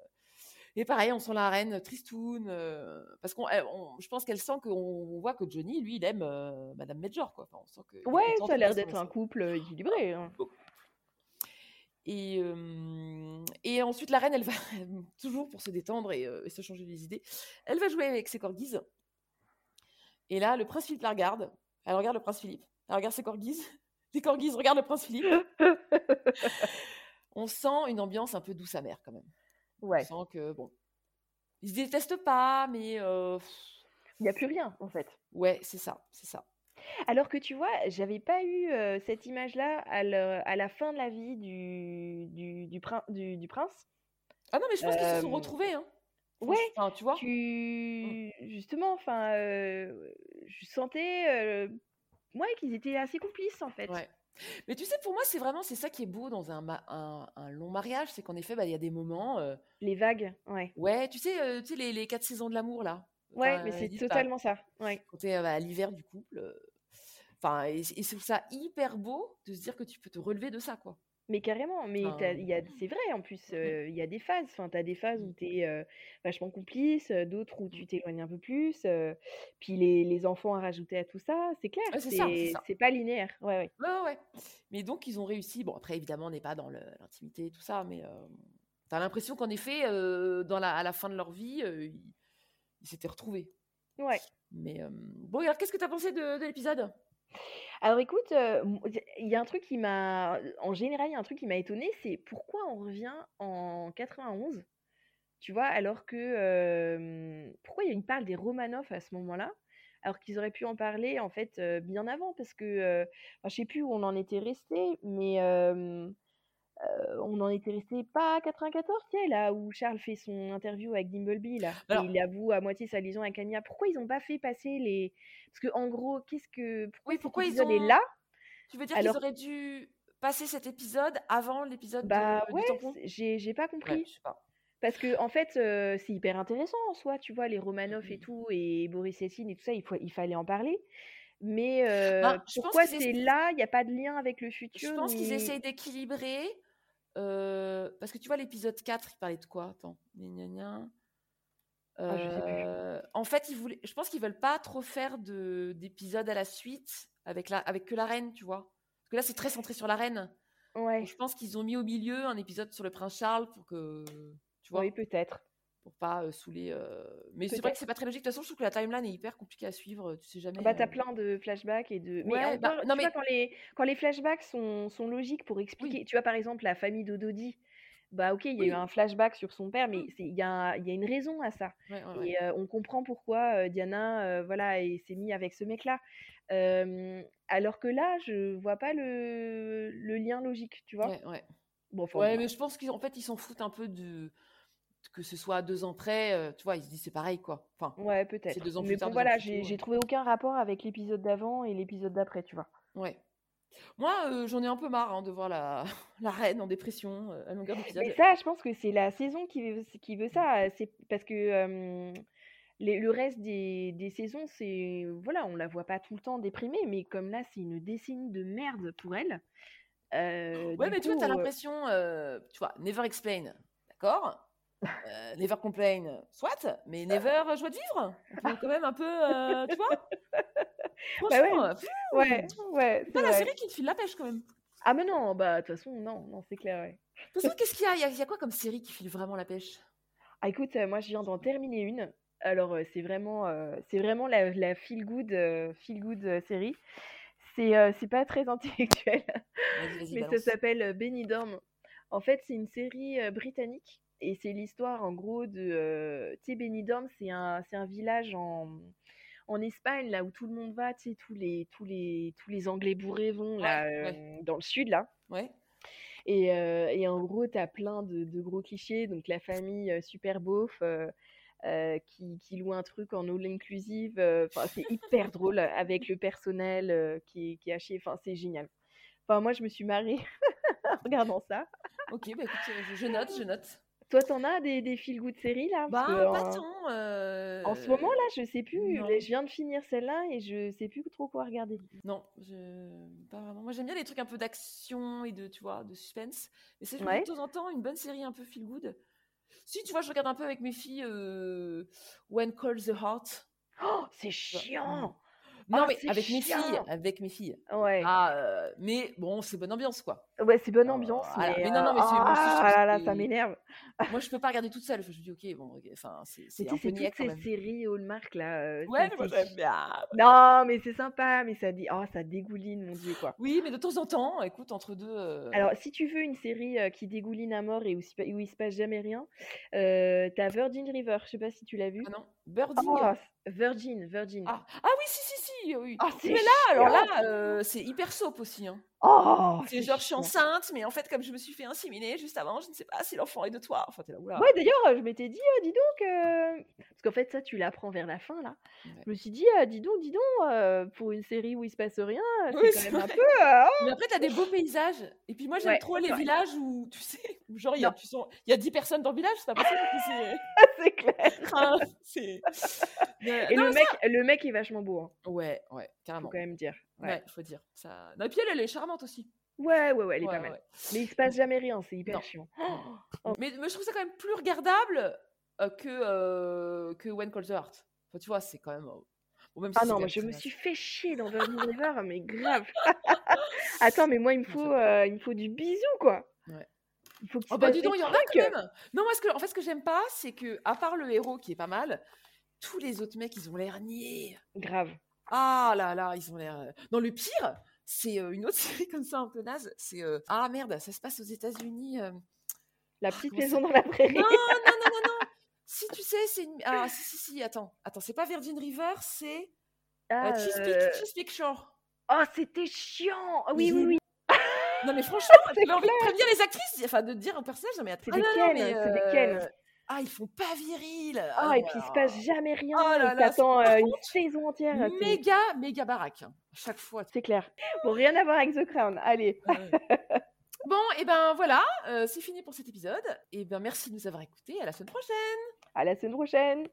Et pareil, on sent la reine tristoun, euh, parce qu'on, on- je pense qu'elle sent qu'on voit que Johnny, lui, il aime euh, Madame Major, quoi. Enfin, on sent que il est Ouais, ça a l'air d'être un couple équilibré. hein. Et, euh, et ensuite, la reine, elle va, toujours pour se détendre et, euh, et se changer les idées, elle va jouer avec ses corgis. Et là, le prince Philippe la regarde. Elle regarde le prince Philippe. Elle regarde ses corgis. Les corgis regardent le prince Philippe. On sent une ambiance un peu douce amère quand même. Ouais. On sent que, bon, ils se détestent pas, mais euh, Il n'y a plus rien, en fait. ouais, c'est ça, c'est ça. Alors que tu vois, j'avais pas eu euh, cette image-là à, le- à la fin de la vie du, du, du, prin- du, du prince. Ah non, mais je pense qu'ils se sont Euh, retrouvés, hein. ouais, Enfin, tu vois. Tu... Justement, enfin, euh, je sentais... euh, ouais, qu'ils étaient assez complices en fait. Ouais. Mais tu sais, pour moi, c'est vraiment c'est ça qui est beau dans un, ma- un, un long mariage, c'est qu'en effet, bah, il y a des moments. euh, Les vagues, ouais. ouais, tu sais, euh, tu sais les, les quatre saisons de l'amour là. Ouais, Enfin, mais ils c'est disent, bah, totalement ça. Ouais. quand t'es euh, à l'hiver du couple. euh, Enfin, et, et c'est ça hyper beau de se dire que tu peux te relever de ça, quoi. Mais carrément, mais Enfin, a, c'est vrai en plus, mm, mm. euh, il y a des phases. Enfin, tu as des phases où tu es vachement complice, d'autres où tu t'éloignes un peu plus. euh, puis les, les enfants à rajouter à tout ça, c'est clair, Ouais, c'est pas linéaire. Ouais, ouais. Ouais, ouais, ouais. Mais donc, ils ont réussi. Bon, après, évidemment, on n'est pas dans l'intimité et tout ça, mais euh, t'as l'impression qu'en effet, dans la, à la fin de leur vie, ils s'étaient retrouvés. Ouais. Mais bon, alors, qu'est-ce que t'as pensé de, de l'épisode? Alors écoute, euh, il y a un truc qui m'a, en général, il y a un truc qui m'a étonné, c'est pourquoi on revient en 91, tu vois, alors que euh, pourquoi il parle des Romanov à ce moment-là, alors qu'ils auraient pu en parler en fait euh, bien avant, parce que euh, enfin, je sais plus où on en était resté, mais euh, euh, on en était resté pas à 94, tu là où Charles fait son interview avec Dimbleby, là, et il avoue à moitié sa liaison avec Anya. Pourquoi ils ont pas fait passer les, parce que en gros, qu'est-ce que, pourquoi Oui, pourquoi ils ont- est là? Tu veux dire Alors- qu'ils auraient dû passer cet épisode avant l'épisode Bah de- ouais, tampon? c'est- j'ai pas Ouais, compris. je sais pas. Parce que en fait, euh, c'est hyper intéressant en soi, tu vois, les Romanov et Mhm. tout, et Boris Yeltsin et tout ça, il, faut, il fallait en parler. Mais euh, Ben, je pense pourquoi c'est là, il n'y a pas de lien avec le Je futur pense qu'ils essayent d'équilibrer. Euh, parce que tu vois, l'épisode 4, il parlait de quoi? Attends. Gna, gna, gna. Ah. Euh, en fait, ils voulaient, je pense qu'ils veulent pas trop faire de- d'épisodes à la suite avec, la, avec que la reine, tu vois. Parce que là, c'est très centré sur la reine. Ouais, Donc, je pense qu'ils ont mis au milieu un épisode sur le prince Charles pour que. Tu vois oui, peut-être. Pour pas euh, saouler. euh, Mais c'est vrai que c'est pas très logique. De toute façon, je trouve que la timeline est hyper compliquée à suivre. Tu sais jamais. Bah, t'as euh, plein de flashbacks et de. Mais Ouais, bah, temps, non, mais- vois, quand les, quand les flashbacks sont, sont logiques pour expliquer. Tu vois, par exemple, la famille d'Ododi. Bah, ok, il y a eu un flashback sur son père, mais Mm. c'est- il y a, y a une raison à ça. ouais, ouais, ouais. Et on comprend pourquoi Diana voilà, s'est mis avec ce mec-là. Alors que là, je vois pas le, le lien logique, tu vois? Ouais, ouais. Bon, enfin, Ouais, mais je pense qu'en fait, ils s'en foutent un peu de que ce soit à deux ans près. euh, tu vois, ils se disent c'est pareil, quoi. Enfin, Ouais, peut-être. deux ans Mais plus tard, bon, ans voilà, j'ai ouais. trouvé aucun rapport avec l'épisode d'avant et l'épisode d'après, tu vois. ouais. Moi, euh, j'en ai un peu marre hein, de voir la, la reine en dépression euh, à longueur d'épisode. Mais ça, je pense que c'est la saison qui veut, qui veut ça. C'est parce que les- le reste des, des saisons, c'est. Voilà, on la voit pas tout le temps déprimée, mais comme là, c'est une décennie de merde pour elle. euh, Ouais, mais tu vois, coup, t'as euh, l'impression, tu vois, never explain, d'accord? Euh, Never complain, soit, mais never joie de vivre. Quand même un peu, euh, tu vois Bah ouais, euh, pff, ouais, ouais, c'est pas la série qui te file la pêche quand même. Ah, mais non, bah, de toute façon, non, non, c'est clair, ouais. De toute façon, qu'est-ce qu'il y a? Il y a- il y a quoi comme série qui file vraiment la pêche? Ah, écoute, euh, moi, je viens d'en terminer une. Alors, euh, c'est vraiment, euh, c'est vraiment la, la feel good, euh, feel good euh, série. C'est euh, c'est pas très intellectuel, mais ça s'appelle euh, Benidorm. En fait, c'est une série euh, britannique et c'est l'histoire, en gros, de. euh, tu sais, Benidorm, c'est un, village en, en Espagne, là où tout le monde va, tu sais, tous les, tous les, tous les Anglais bourrés vont, là, Ouais, ouais. euh, dans le sud, là. Ouais. Et, euh, et en gros, tu as plein de, de gros clichés. Donc, la famille euh, super beauf euh, qui, qui loue un truc en all inclusive. Enfin, c'est hyper drôle avec le personnel qui, est- qui est haché. Enfin, c'est génial. Enfin, moi, je me suis marrée en regardant ça. Ok, bah écoute, je, je note, je note. Toi, t'en as des, des feel good séries là? Bah, que pas en, tant. euh, en ce moment là, je sais plus. non. Je viens de finir celle-là et je sais plus trop quoi regarder. Non, je... pas vraiment. Moi, j'aime bien les trucs un peu d'action et de, tu vois, de suspense. Mais c'est Ouais. de temps en temps une bonne série un peu feel good. Si, tu vois, je regarde un peu avec mes filles euh, When Calls the Heart. Oh, c'est chiant Non, Ah, mais c'est avec mes filles, avec mes filles. Ouais, Ah, euh, mais bon, c'est bonne ambiance, quoi. Ouais c'est bonne Euh, ambiance, mais, Mais non, non, euh, mais c'est- ah que là là, ça m'énerve. Moi, je peux pas regarder toute seule. Je me dis, ok, bon, enfin, c'est Mais c'est tu un sais, peu niais toutes ces même. séries Hallmark là. euh, Ouais, mais moi, c'est- j'aime bien. Non, mais c'est sympa, mais ça dit, oh, ça dégouline, mon dieu, quoi. Oui, mais de temps en temps, écoute, entre deux. euh, Alors, si tu veux une série euh, qui dégouline à mort et où, il se pa- où il se passe jamais rien, euh, t'as Virgin River, je sais pas si tu l'as vu. Ah non, Birding. Oh, Virgin, Virgin. Ah, ah oui, si, si, si, oui. Ah, mais là, alors là, euh, c'est hyper soap aussi. Hein. Oh, C'est genre, je suis enceinte, mais en fait, comme je me suis fait inséminer juste avant, je ne sais pas si l'enfant est de toi. Enfin, t'es là, oula. Ouais, d'ailleurs, je m'étais dit, euh, dis donc, euh, parce qu'en fait, ça, tu l'apprends vers la fin, là. Ouais. Je me suis dit, euh, dis donc, dis donc, euh, pour une série où il se passe rien, c'est Oui, quand même un peu. euh, oh. Mais après, t'as des beaux paysages. Et puis moi, j'aime Ouais, trop les vrai. villages où, tu sais, où genre, il y, a, tu sens- il y a 10 personnes dans le village, c'est pas possible. que c'est- c'est clair. Enfin. Mais- Et non, le mec, le mec est vachement beau, hein, ça- Ouais, ouais, faut carrément. quand même dire. Ouais, Ouais, faut dire. Ça... Et puis elle, elle est charmante aussi. ouais, ouais, ouais, elle est Ouais, pas mal. ouais. Mais il se passe jamais rien, c'est hyper Non. chiant. Mais, mais je trouve ça quand même plus regardable euh, que, euh, que When Calls the Heart. Enfin, tu vois, c'est quand même. euh, bon, même si Ah non, même je me suis fait chier dans Virgin River, mais grave. Attends, mais moi il me faut, euh, il me faut du bisou quoi. Ouais. Il faut que Oh bah dis donc, il y en a quand même. Non, moi, ce que, en fait, ce que j'aime pas, c'est que, à part le héros qui est pas mal, tous les autres mecs, ils ont l'air niais. Grave. Ah là là, ils ont l'air. euh, Non, le pire, c'est euh, une autre série comme ça un peu naze. C'est euh, ah merde, ça se passe aux États-Unis. euh. La Ah, petite maison dans la prairie. Non, non, non, non, non. Si tu sais, c'est une. Ah si si si. Attends, attends, c'est pas Virgin River, c'est Ah, euh, Chesapeake, Shore. Oh, c'était chiant. Oui, oui, oui. Non mais franchement, j'ai envie de prévenir les actrices, enfin de dire un personnage, non mais attends. C'est ah, des non, non, Ken, mais, c'est des Ken. Ah, ils font pas viril. Ah, et puis il se passe jamais rien. Oh là et là, t'attends par euh, une saison entière. c'est- méga méga baraque hein, à chaque fois. C'est clair. Bon, rien à voir avec The Crown. Allez, Bon, et ben voilà, euh, c'est fini pour cet épisode. Et ben merci de nous avoir écoutés. À la semaine prochaine. à la semaine prochaine.